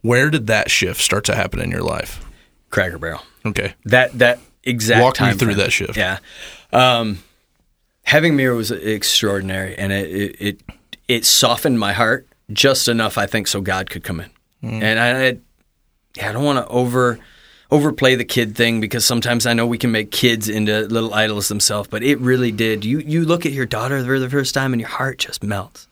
where did that shift start to happen in your life? Cracker Barrel. Okay. That that exact Walk me through frame. that shift. Yeah. Um, having Mira was extraordinary, and it, it it it softened my heart just enough, I think, so God could come in. And I, I yeah, I don't want to over overplay the kid thing because sometimes I know we can make kids into little idols themselves, but it really did. You you look at your daughter for the first time, and your heart just melts.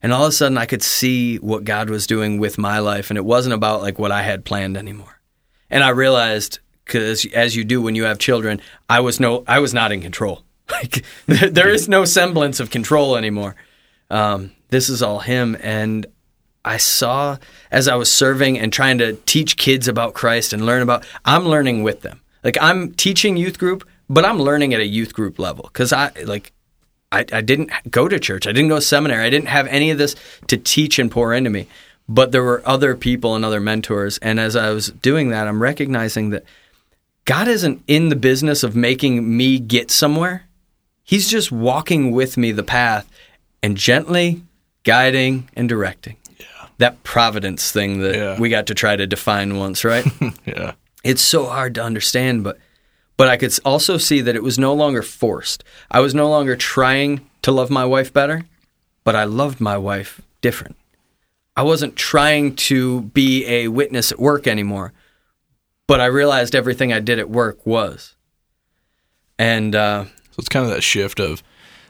And all of a sudden, I could see what God was doing with my life, and it wasn't about like what I had planned anymore. And I realized, because as you do when you have children, I was no, I was not in control. Like there is no semblance of control anymore. Um, this is all Him, and I saw as I was serving and trying to teach kids about Christ and learn about. I'm learning with them. Like I'm teaching youth group, but I'm learning at a youth group level because I like I, I didn't go to church. I didn't go to seminary. I didn't have any of this to teach and pour into me. But there were other people and other mentors. And as I was doing that, I'm recognizing that God isn't in the business of making me get somewhere. He's just walking with me the path and gently guiding and directing. That providence thing that Yeah. we got to try to define once, right? Yeah. it's so hard to understand but but I could also see that it was no longer forced. I was no longer trying to love my wife better, but I loved my wife different. I wasn't trying to be a witness at work anymore, but I realized everything I did at work was. And uh, So it's kind of that shift of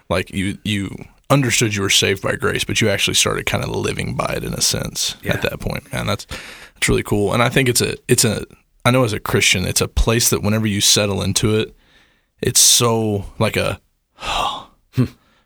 like you you understood you were saved by grace, but you actually started kind of living by it in a sense Yeah. at that point. Man, that's that's really cool. And I think it's a it's a I know as a Christian, it's a place that whenever you settle into it, it's so like a hmm.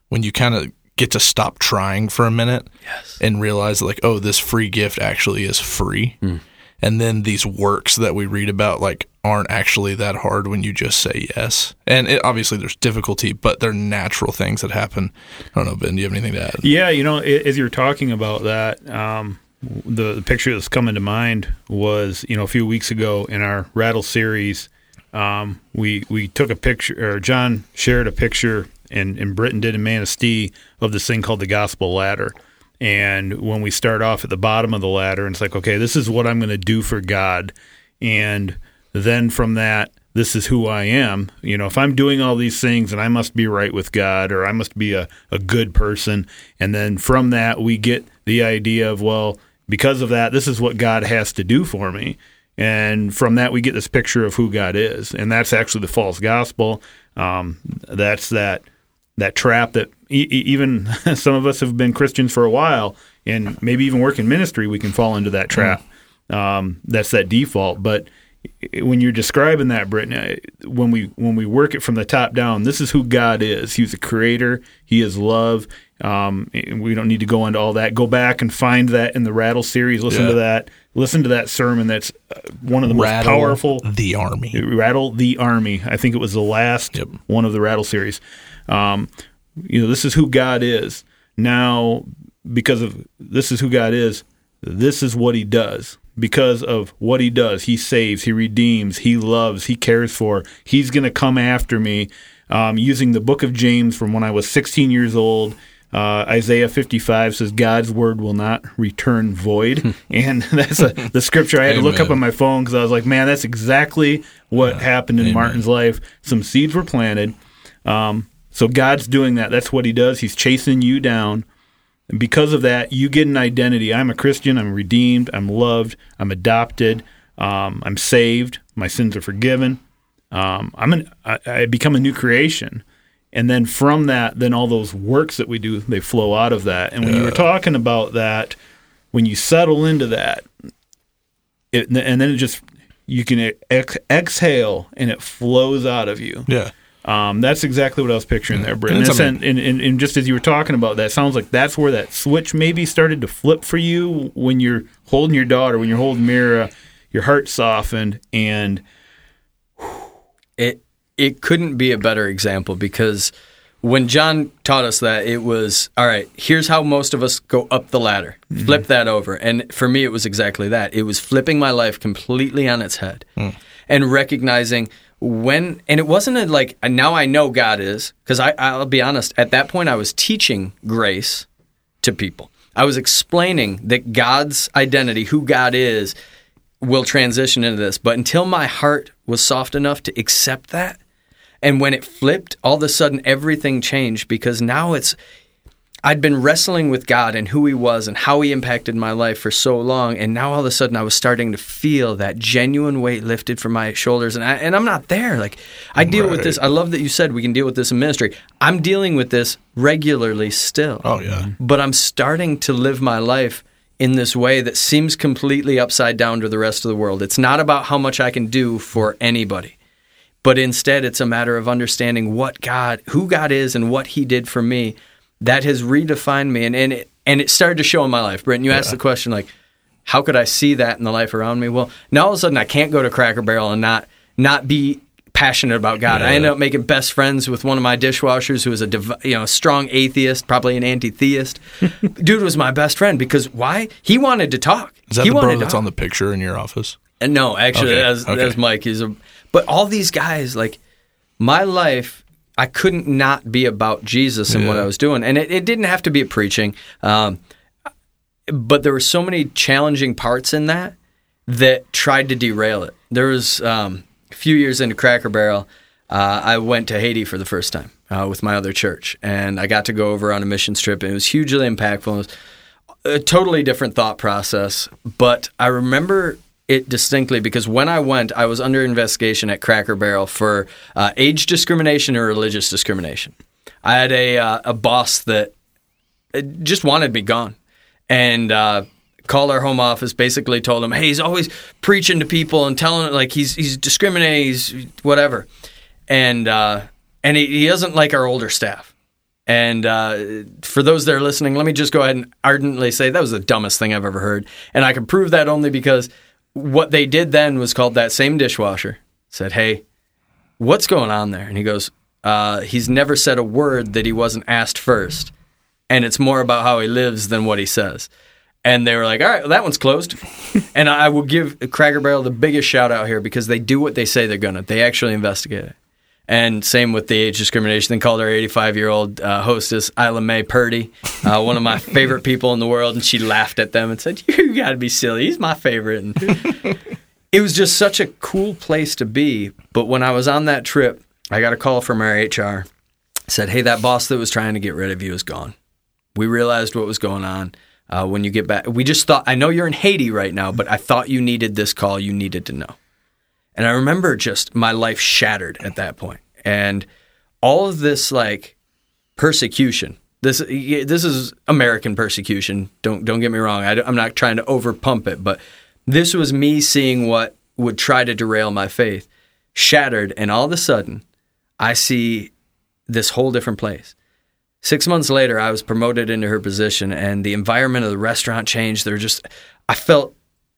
when you kind of get to stop trying for a minute Yes. and realize like oh this free gift actually is free hmm. And then these works that we read about like aren't actually that hard when you just say yes. And it, obviously there's difficulty but they're natural things that happen. I don't know ben do you have anything to add? Yeah, you know, as you're talking about that, um, the, the picture that's coming to mind was, you know, a few weeks ago in our Rattle series, um, we we took a picture, or John shared a picture, and, and Britton did in Manistee of this thing called the Gospel Ladder. And when we start off at the bottom of the ladder, and it's like, okay, this is what I'm going to do for God, and then from that, this is who I am. You know, if I'm doing all these things and I must be right with God or I must be a, a good person. And then from that, we get the idea of, well, because of that, this is what God has to do for me. And from that, we get this picture of who God is. And that's actually the false gospel. Um, that's that that trap that e- even some of us have been Christians for a while and maybe even work in ministry, we can fall into that trap. Um, that's that default. But when you're describing that, Britton, uh, when we when we work it from the top down, this is who God is. He's a creator. He is love. Um, we don't need to go into all that. Go back and find that in the Rattle series. Listen Yeah. to that. Listen to that sermon. That's uh, one of the most powerful. the army Rattle the Army. I think it was the last Yep. one of the Rattle series. Um, you know, this is who God is. Now, because of this is who God is, this is what He does. Because of what He does, He saves, He redeems, He loves, He cares for. He's going to come after me um, using the book of James from when I was 16 years old. Uh, Isaiah 55 says, God's word will not return void. and that's a, the scripture I had to look up on my phone because I was like, man, that's exactly what happened in Amen. Martin's life. Some seeds were planted. Um, so God's doing that. That's what He does. He's chasing you down. And because of that, you get an identity. I'm a Christian. I'm redeemed. I'm loved. I'm adopted. Um, I'm saved. My sins are forgiven. um, I'm an I, I become a new creation, and then from that, then all those works that we do they flow out of that. And when you were talking about that, when you settle into that, it, and then it just you can ex- exhale and it flows out of you. Yeah. Um, that's exactly what I was picturing there, Britt. And, And and, and, and, just as you were talking about that, sounds like that's where that switch maybe started to flip for you when you're holding your daughter, when you're holding Mira, your heart softened, and it it couldn't be a better example because when John taught us that it was all right here's how most of us go up the ladder. Flip that over. And for me it was exactly that. It was flipping my life completely on its head and recognizing when and it wasn't a, like now I know God is because I I'll be honest at that point I was teaching grace to people I was explaining that God's identity who God is will transition into this. But until my heart was soft enough to accept that, and when it flipped, all of a sudden everything changed because now it's. I'd been wrestling with God and who He was and how He impacted my life for so long, and now all of a sudden I was starting to feel that genuine weight lifted from my shoulders, and I, and I'm not there. Like I deal with this. I love that you said we can deal with this in ministry. I'm dealing with this regularly still Oh yeah. but I'm starting to live my life in this way that seems completely upside down to the rest of the world. It's not about how much I can do for anybody, but instead it's a matter of understanding what God, who God is, and what He did for me. That has redefined me, and and it, and it started to show in my life. Britton, you asked the question like, how could I see that in the life around me? Well, now all of a sudden I can't go to Cracker Barrel and not not be passionate about God. I ended up making best friends with one of my dishwashers who was a div- you know a strong atheist, probably an anti-theist. Dude was my best friend because why? He wanted to talk. Is that he the wanted bro that's on the picture in your office? Uh, No, actually, Okay, that's, okay. that's Mike. He's a, but all these guys, like my life, I couldn't not be about Jesus and what I was doing, and it, it didn't have to be a preaching. Um, but there were so many challenging parts in that that tried to derail it. There was um, a few years into Cracker Barrel, uh, I went to Haiti for the first time uh, with my other church, and I got to go over on a mission trip, and it was hugely impactful. It was a totally different thought process, but I remember it distinctly because when I went, I was under investigation at Cracker Barrel for uh, age discrimination or religious discrimination. I had a uh, a boss that uh, just wanted me gone, and uh, called our home office. Basically, told him, "Hey, he's always preaching to people and telling like he's he's discriminating, he's whatever," and uh, and he, he doesn't like our older staff. And uh, for those that are listening, let me just go ahead and ardently say that was the dumbest thing I've ever heard, and I can prove that only because what they did then was called that same dishwasher said, "Hey, what's going on there?" And he goes, uh, "He's never said a word that he wasn't asked first, and it's more about how he lives than what he says." And they were like, "All right, well, that one's closed." and I will give Cracker Barrel the biggest shout out here because they do what they say they're gonna. They actually investigate it. And same with the age discrimination. They called our 85 year old uh, hostess Isla Mae Purdy, uh, one of my favorite people in the world, and she laughed at them and said, "You got to be silly. He's my favorite." And it was just such a cool place to be. But when I was on that trip, I got a call from our HR. Said, "Hey, that boss that was trying to get rid of you is gone. We realized what was going on." Uh, when you get back, we just thought, I know you're in Haiti right now, but I thought you needed this call. You needed to know. And I remember just my life shattered at that point. And all of this like persecution. This this is American persecution. Don't don't get me wrong. I, am not trying to overpump it, but this was me seeing what would try to derail my faith shattered, and all of a sudden, I see this whole different place. Six months later, I was promoted into her position, and the environment of the restaurant changed. There just, I felt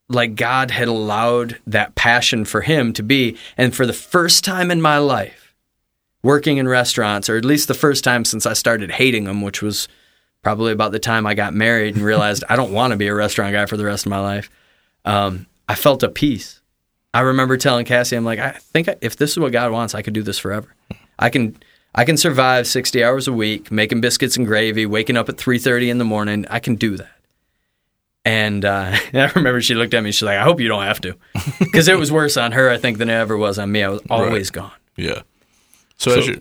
like God had allowed that passion for Him to be. And for the first time in my life, working in restaurants, or at least the first time since I started hating them, which was probably about the time I got married and realized I don't want to be a restaurant guy for the rest of my life, um, I felt a peace. I remember telling Cassie, I'm like, I think if this is what God wants, I could do this forever. I can. I can survive 60 hours a week making biscuits and gravy, waking up at 3:30 in the morning. I can do that. And uh, I remember she looked at me. She's like, "I hope you don't have to," because it was worse on her, I think, than it ever was on me. I was always gone. Yeah. So, as you,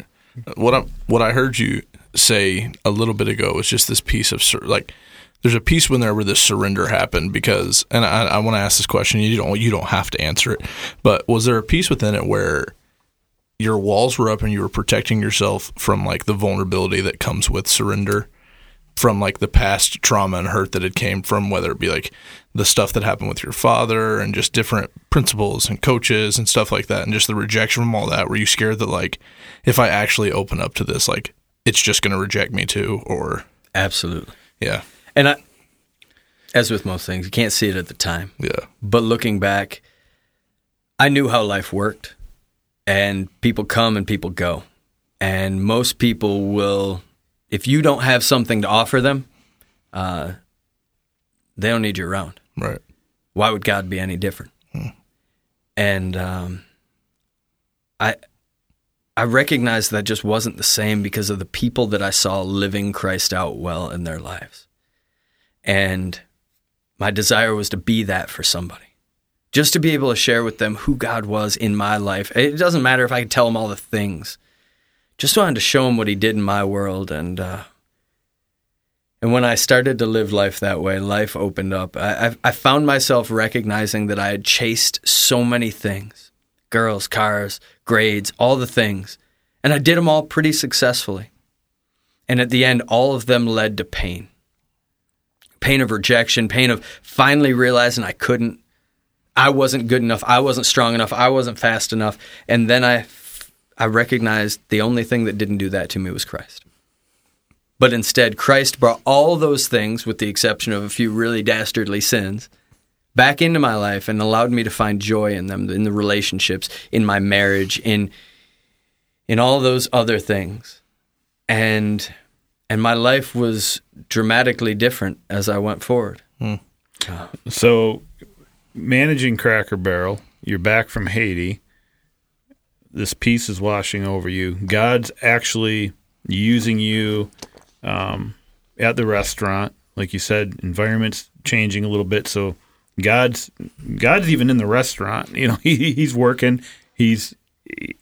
what I what I heard you say a little bit ago was just this piece of sur- like there's a piece when there where this surrender happened because and I, I want to ask this question you don't you don't have to answer it but was there a piece within it where your walls were up and you were protecting yourself from like the vulnerability that comes with surrender from like the past trauma and hurt that it came from whether it be like the stuff that happened with your father and just different principals and coaches and stuff like that and just the rejection from all that were you scared that like if i actually open up to this like it's just going to reject me too or Absolutely. yeah And I, as with most things, you can't see it at the time. yeah But looking back, I knew how life worked, and people come and people go. And most people will, if you don't have something to offer them, uh, they don't need you around. right Why would God be any different? And um, I, I recognized that just wasn't the same because of the people that I saw living Christ out well in their lives. And my desire was to be that for somebody. Just to be able to share with them who God was in my life. It doesn't matter if I could tell them all the things. Just wanted to show him what he did in my world and uh and when I started to live life that way, life opened up. I, I, I found myself recognizing that I had chased so many things girls, cars, grades, all the things. And I did them all pretty successfully. And at the end, all of them led to pain pain of rejection, pain of finally realizing I couldn't, I wasn't good enough, I wasn't strong enough, I wasn't fast enough. And then I, I recognized the only thing that didn't do that to me was Christ. But instead, Christ brought all those things, with the exception of a few really dastardly sins, back into my life and allowed me to find joy in them, in the relationships, in my marriage, in in all those other things. And and my life was dramatically different as I went forward. Hmm. So, managing Cracker Barrel, you're back from Haiti. This peace is washing over you. God's actually using you um, at the restaurant, like you said. Environment's changing a little bit, so God's God's even in the restaurant. You know, he, he's working. He's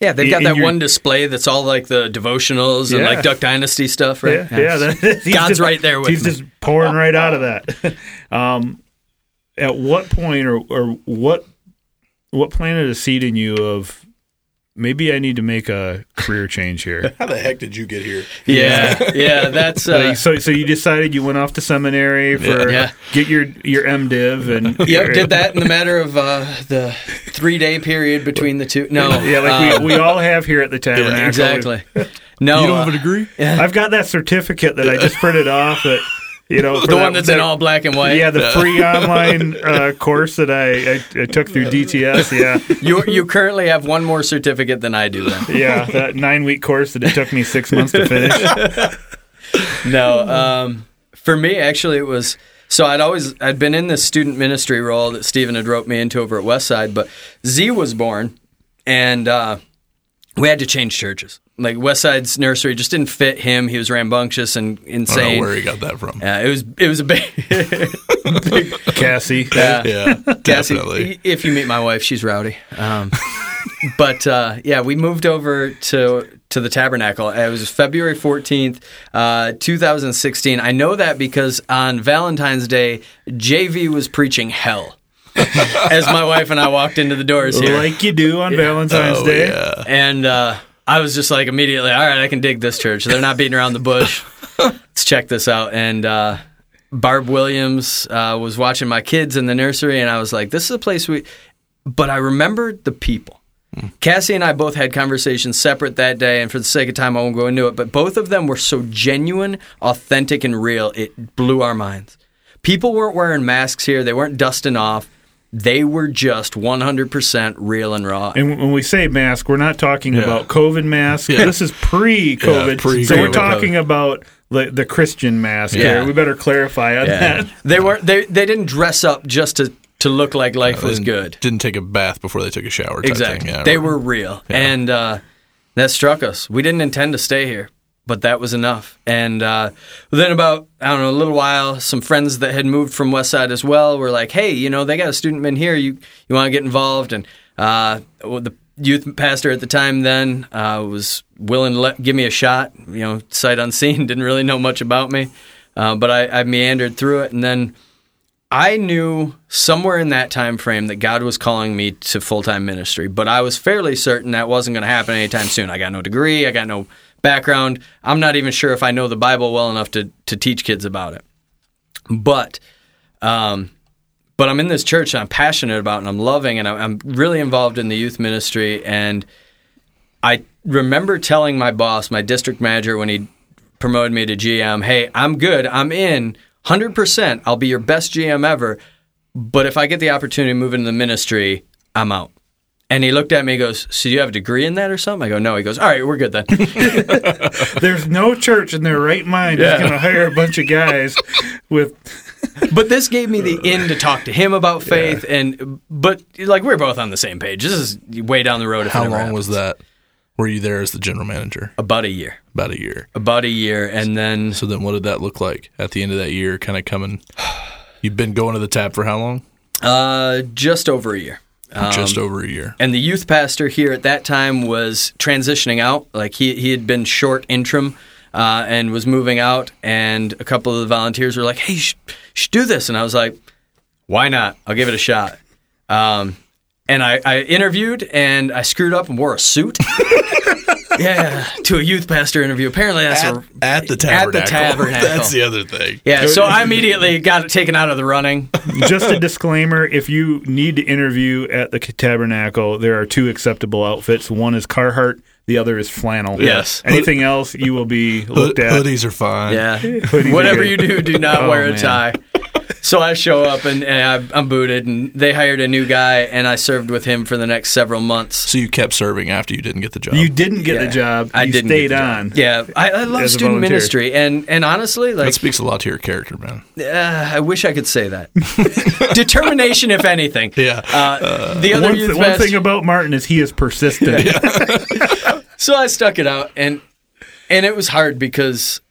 Yeah, they've got that one display that's all like the devotionals and Yeah. like Duck Dynasty stuff, right? Yeah, yeah. that- God's just- right there with He's me. just pouring right out of that. um, at what point, or or what what planted a seed in you of maybe I need to make a career change here? how the heck did you get here Yeah, yeah, that's Uh, uh, so so you decided you went off to seminary for Yeah. get your your MDiv and Yep, did that in the matter of uh, the three day period between the two. No, Yeah, like um, we, we all have here at the tabernacle. exactly. No, you don't uh, have a degree I've got that certificate that I just printed off. That you know, the that- one that's that- in all black and white. Yeah, the free online uh, course that I, I, I took through DTS. Yeah, You you currently have one more certificate than I do. Then yeah, that nine week course that it took me six months to finish. no, um, for me actually it was. So I'd always I'd been in this student ministry role that Stephen had roped me into over at Westside, but Z was born, and uh, we had to change churches. Like Westside's nursery just didn't fit him. He was rambunctious and I don't know insane. where he got that from Yeah, it was it was a big Cassie. yeah. yeah Cassie, definitely if you meet my wife, she's rowdy. Um, but uh, yeah, we moved over to to the Tabernacle. It was February fourteenth, uh, two thousand sixteen. I know that because on Valentine's Day, JV was preaching hell. As my wife and I walked into the doors here, Like you do on Valentine's oh, Day. yeah and uh, I was just like immediately, all right, I can dig this church. They're not beating around the bush. Let's check this out. And uh, Barb Williams uh, was watching my kids in the nursery, and I was like, this is a place we. But I remembered the people. Cassie and I both had conversations separate that day, and for the sake of time, I won't go into it. But both of them were so genuine, authentic, and real, it blew our minds. People weren't wearing masks here, they weren't dusting off. They were just 100% real and raw. And when we say mask, we're not talking Yeah. about COVID mask. Yeah. This is pre-COVID. Yeah, pre-COVID. so we're talking about the, the Christian mask Yeah. here. We better clarify on Yeah. that. they weren't. They they didn't dress up just to to look like life was good. didn't take a bath before they took a shower Exactly. Yeah, they right. were real, and uh, that struck us. We didn't intend to stay here, but that was enough. And uh, then about I don't know a little while, some friends that had moved from West Side as well were like, "Hey, you know, they got a student in here. You you want to get involved?" And uh, the youth pastor at the time then uh, was willing to let, give me a shot. You know, sight unseen, didn't really know much about me, uh, but I, I meandered through it, and then I knew somewhere in that time frame that God was calling me to full time ministry, but I was fairly certain that wasn't going to happen anytime soon. I got no degree, I got no background. I'm not even sure if I know the Bible well enough to to teach kids about it. But, um, but I'm in this church and I'm passionate about, and I'm loving, and I'm really involved in the youth ministry. And I remember telling my boss, my district manager, when he promoted me to GM, "Hey, I'm good. I'm in." 100%, I'll be your best GM ever. But if I get the opportunity to move into the ministry, I'm out. And he looked at me and goes, So you have a degree in that or something? I go, No. He goes, All right, we're good then. There's no church in their right mind that's going to hire a bunch of guys with. but this gave me the in to talk to him about faith. And, but like, we're both on the same page. This is way down the road. How ever long was that? Were you there as the general manager? About a year. About a year. About a year. And then So then, what did that look like at the end of that year? Kind of coming. You've been going to the tab for how long? uh, just over a year. Just Um, over a year. and the youth pastor here at that time was transitioning out. Like he he had been short interim uh, and was moving out. And a couple of the volunteers were like, "Hey, you should, you should do this." And I was like, "Why not? I'll give it a shot." Um, and I, I interviewed and I screwed up and wore a suit. yeah, to a youth pastor interview. Apparently, that's At, a, at the at tabernacle. the tabernacle. That's the other thing. yeah. So I immediately got it taken out of the running. Just a disclaimer if you need to interview at the Tabernacle, there are two acceptable outfits. One is Carhartt, the other is flannel. Yes. Anything else, you will be looked at. hoodies are fine. Yeah. Hoodies Whatever you do, do not Oh, wear a man. tie. So I show up and, and I, I'm booted, and they hired a new guy, and I served with him for the next several months. So you kept serving after you didn't get the job. You didn't get Yeah. the job. I you didn't stayed job. on. Yeah, I, I love student volunteer. ministry, and and honestly, that speaks a lot to your character, man. uh, I wish I could say that. Determination, if anything. Yeah. Uh, the other One, youth th- one thing about Martin is he is persistent. So I stuck it out, and and it was hard because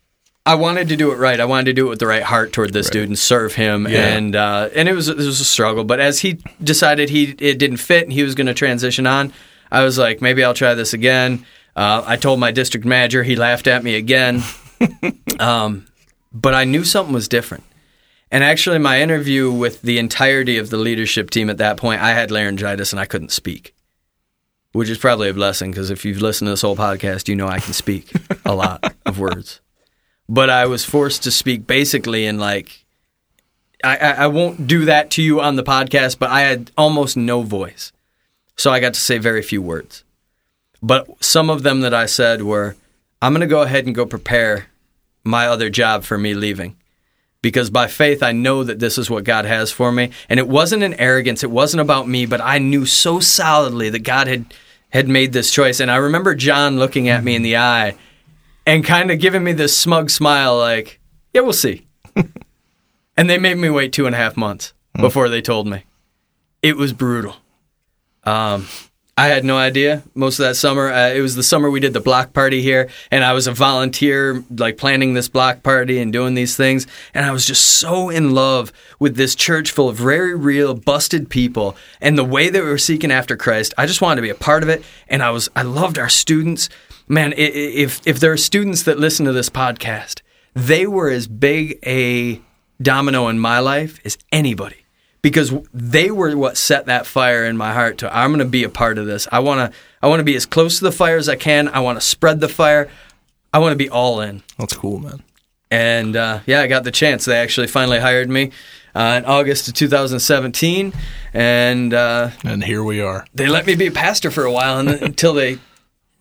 I wanted to do it right. I wanted to do it with the right heart toward this dude and serve him, Yeah. and uh, and it was it was a struggle. But as he decided he it didn't fit and he was going to transition on, I was like, maybe I'll try this again. Uh, I told my district manager. He laughed at me again, um, but I knew something was different. And actually, my interview with the entirety of the leadership team at that point, I had laryngitis and I couldn't speak which is probably a blessing because if you've listened to this whole podcast, you know I can speak a lot of words. But I was forced to speak basically in like, I, I, I won't do that to you on the podcast, but I had almost no voice. So I got to say very few words. But some of them that I said were, I'm going to go ahead and go prepare my other job for me leaving because by faith I know that this is what God has for me. And it wasn't an arrogance, it wasn't about me, but I knew so solidly that God had had made this choice. And I remember John looking at me in the eye and kind of giving me this smug smile, like, "Yeah, we'll see." and they made me wait two and a half months before they told me. It was brutal. Um, I had no idea most of that summer. Uh, it was the summer we did the block party here, and I was a volunteer, like planning this block party and doing these things. And I was just so in love with this church full of very real, busted people and the way that we were seeking after Christ. I just wanted to be a part of it, and I was I loved our students. Man, if if there are students that listen to this podcast, they were as big a domino in my life as anybody because they were what set that fire in my heart to I'm going to be a part of this. I want to I want to be as close to the fire as I can. I want to spread the fire. I want to be all in. That's cool, man. And uh, yeah, I got the chance. They actually finally hired me uh, in August of 2017, and uh, And here we are. they let me be a pastor for a while, and until they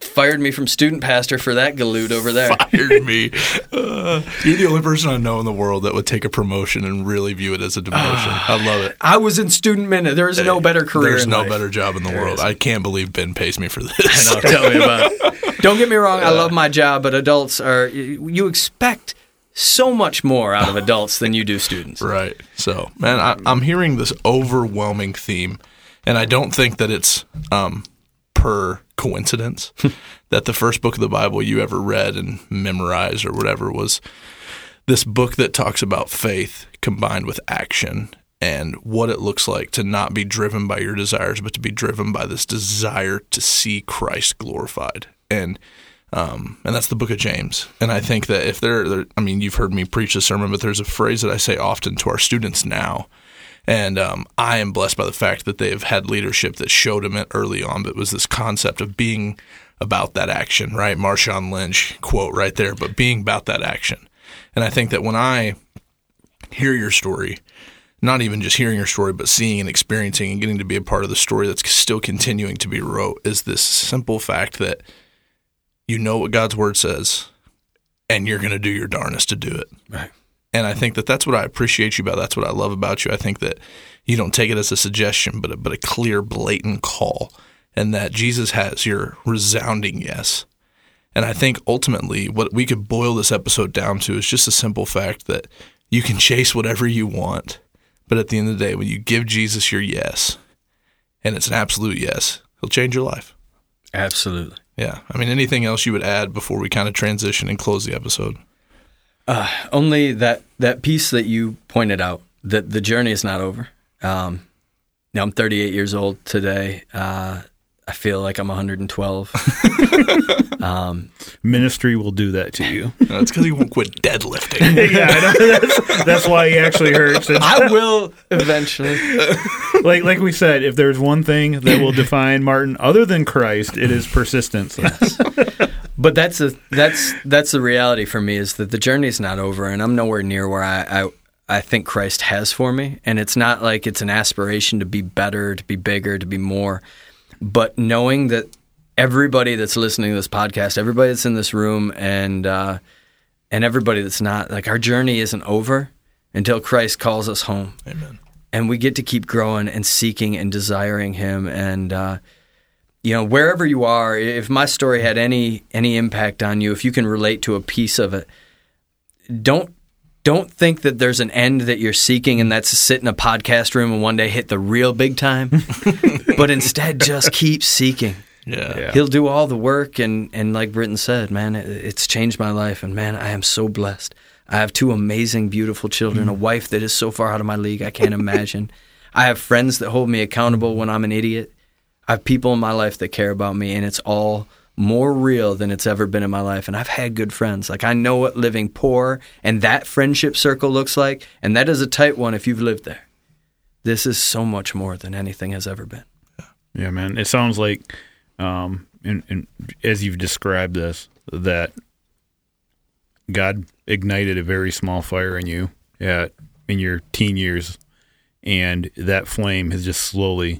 fired me from student pastor for that galoot over there. Fired me. Uh, you're the only person I know in the world that would take a promotion and really view it as a demotion. I love it. I was in student minute. There is no better career. There's no life. better job in the world. is. I can't believe Ben pays me for this. I know, tell me about it. Don't get me wrong, I love my job, but adults are you you expect so much more out of adults than you do students. Right. So, man, I, I'm hearing this overwhelming theme, and I don't think that it's um, per coincidence that the first book of the Bible you ever read and memorized or whatever was this book that talks about faith combined with action and what it looks like to not be driven by your desires, but to be driven by this desire to see Christ glorified. And um, and that's the book of James. And I think that if there, there, I mean, you've heard me preach a sermon, but there's a phrase that I say often to our students now, And um, I am blessed by the fact that they have had leadership that showed him it early on, but was this concept of being about that action, right? Marshawn Lynch quote right there, but being about that action. And I think that when I hear your story, not even just hearing your story, but seeing and experiencing and getting to be a part of the story that's still continuing to be wrote is this simple fact that you know what God's word says and you're going to do your darnest to do it. Right. And I think that that's what I appreciate you about. That's what I love about you. I think that you don't take it as a suggestion, but a, but a clear, blatant call, and that Jesus has your resounding yes. And I think ultimately, what we could boil this episode down to is just a simple fact that you can chase whatever you want, but at the end of the day, when you give Jesus your yes, and it's an absolute yes, he'll change your life. Absolutely. Yeah. I mean, anything else you would add before we kind of transition and close the episode? Only that that piece that you pointed out that the journey is not over. Um, now I'm 38 years old today. Uh, I feel like I'm 112. Ministry will do that to you. That's because he won't quit deadlifting. yeah, I know. That's, that's why he actually hurts. It's I will eventually. like like we said, if there's one thing that will define Martin other than Christ, it is persistence. But that's a that's that's the reality for me is that the journey's not over, and I'm nowhere near where I, I I think Christ has for me. And it's not like it's an aspiration to be better, to be bigger, to be more, but knowing that everybody that's listening to this podcast, everybody that's in this room, and uh, and everybody that's not, like our journey isn't over until Christ calls us home Amen. and we get to keep growing and seeking and desiring him and uh, you know wherever you are if my story had any any impact on you if you can relate to a piece of it don't don't think that there's an end that you're seeking and that's to sit in a podcast room and one day hit the real big time but instead just keep seeking Yeah. Yeah. He'll do all the work, and and like Britton said, man, it, it's changed my life, and man, I am so blessed. I have two amazing, beautiful children, a mm-hmm. wife that is so far out of my league I can't imagine. I have friends that hold me accountable when I'm an idiot. I have people in my life that care about me, and it's all more real than it's ever been in my life. And I've had good friends. Like I know what living poor and that friendship circle looks like, and that is a tight one if you've lived there. This is so much more than anything has ever been. Yeah, man. It sounds like, um, and, and as you've described this, that God ignited a very small fire in you at in your teen years, and that flame has just slowly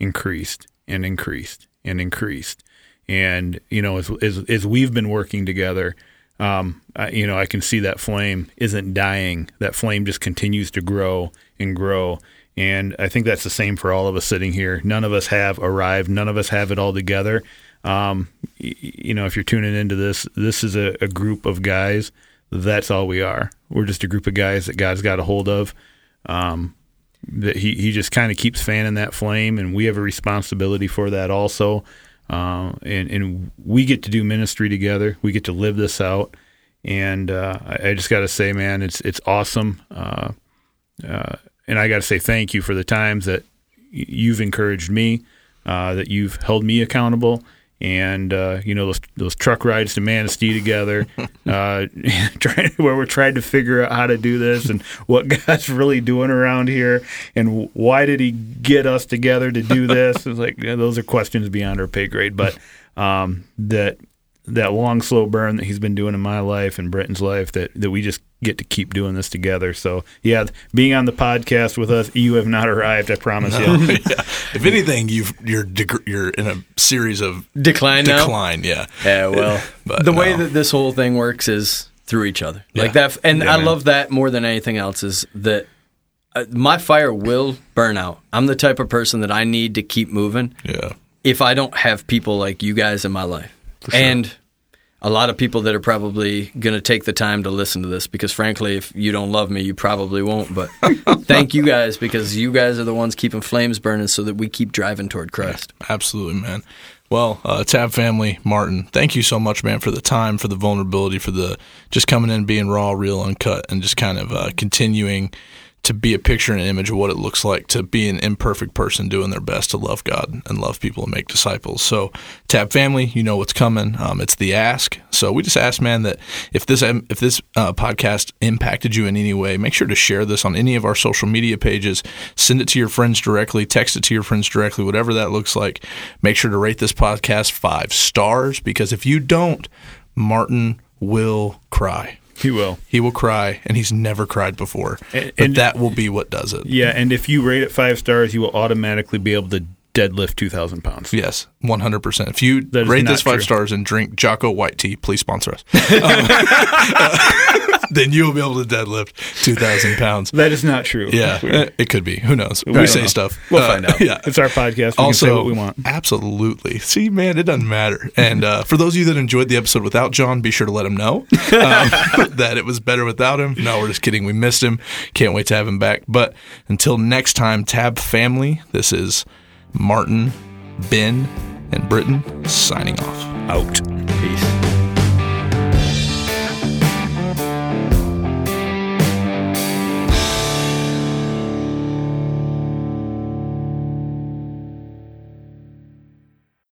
increased and increased and increased. And you know, as as, as we've been working together, um, I, you know, I can see that flame isn't dying. That flame just continues to grow and grow. And I think that's the same for all of us sitting here. None of us have arrived. None of us have it all together. Um, you know, if you're tuning into this, this is a, a group of guys. That's all we are. We're just a group of guys that God's got a hold of. Um, that he, he just kind of keeps fanning that flame, and we have a responsibility for that also. Uh, and and we get to do ministry together. We get to live this out, and uh, I, I just got to say, man, it's it's awesome. Uh, uh, and I got to say thank you for the times that y- you've encouraged me, uh, that you've held me accountable, and uh, you know those those truck rides to Manistee together, uh, trying, where we're trying to figure out how to do this and what God's really doing around here, and why did He get us together to do this? It's like yeah, those are questions beyond our pay grade, but um, that that long slow burn that he's been doing in my life and Britton's life that, that we just get to keep doing this together. So yeah, being on the podcast with us, you have not arrived. I promise you. yeah. If anything, you've you're deg- you're in a series of Decline now. decline. Yeah. Yeah, well, But the way that this whole thing works is through each other, like that. And Yeah, I man. love that more than anything else. Is that uh, my fire will burn out. I'm the type of person that I need to keep moving Yeah. if I don't have people like you guys in my life, and a lot of people that are probably going to take the time to listen to this because frankly if you don't love me you probably won't but thank you guys because you guys are the ones keeping flames burning so that we keep driving toward christ Absolutely, man. Well, uh, Tab family, Martin, thank you so much, man, for the time, for the vulnerability, for the just coming in, being raw, real, uncut, and just kind of uh, continuing to be a picture and an image of what it looks like to be an imperfect person doing their best to love God and love people and make disciples. So, Tab family, you know what's coming. Um, it's the ask. So we just ask, man, that if this if this uh, podcast impacted you in any way, make sure to share this on any of our social media pages. Send it to your friends directly. Text it to your friends directly. Whatever that looks like. Make sure to rate this podcast five stars because if you don't, Martin will cry. He will. He will cry, and he's never cried before. And- but and- that will be what does it. Yeah, and if you rate it five stars, you will automatically be able to deadlift two thousand pounds. Yes, one hundred percent. If you rate this five true. stars and drink Jocko White tea, please sponsor us. Um, then you will be able to deadlift two thousand pounds. That is not true. Yeah, eh, it could be. Who knows? We, say know. stuff. We'll find out. Yeah. It's our podcast. We also, what we want. absolutely. See, man, it doesn't matter. And uh, for those of you that enjoyed the episode without John, be sure to let him know um, that it was better without him. No, we're just kidding. We missed him. Can't wait to have him back. But until next time, Tab family, this is Martin, Ben, and Britton signing off. Out.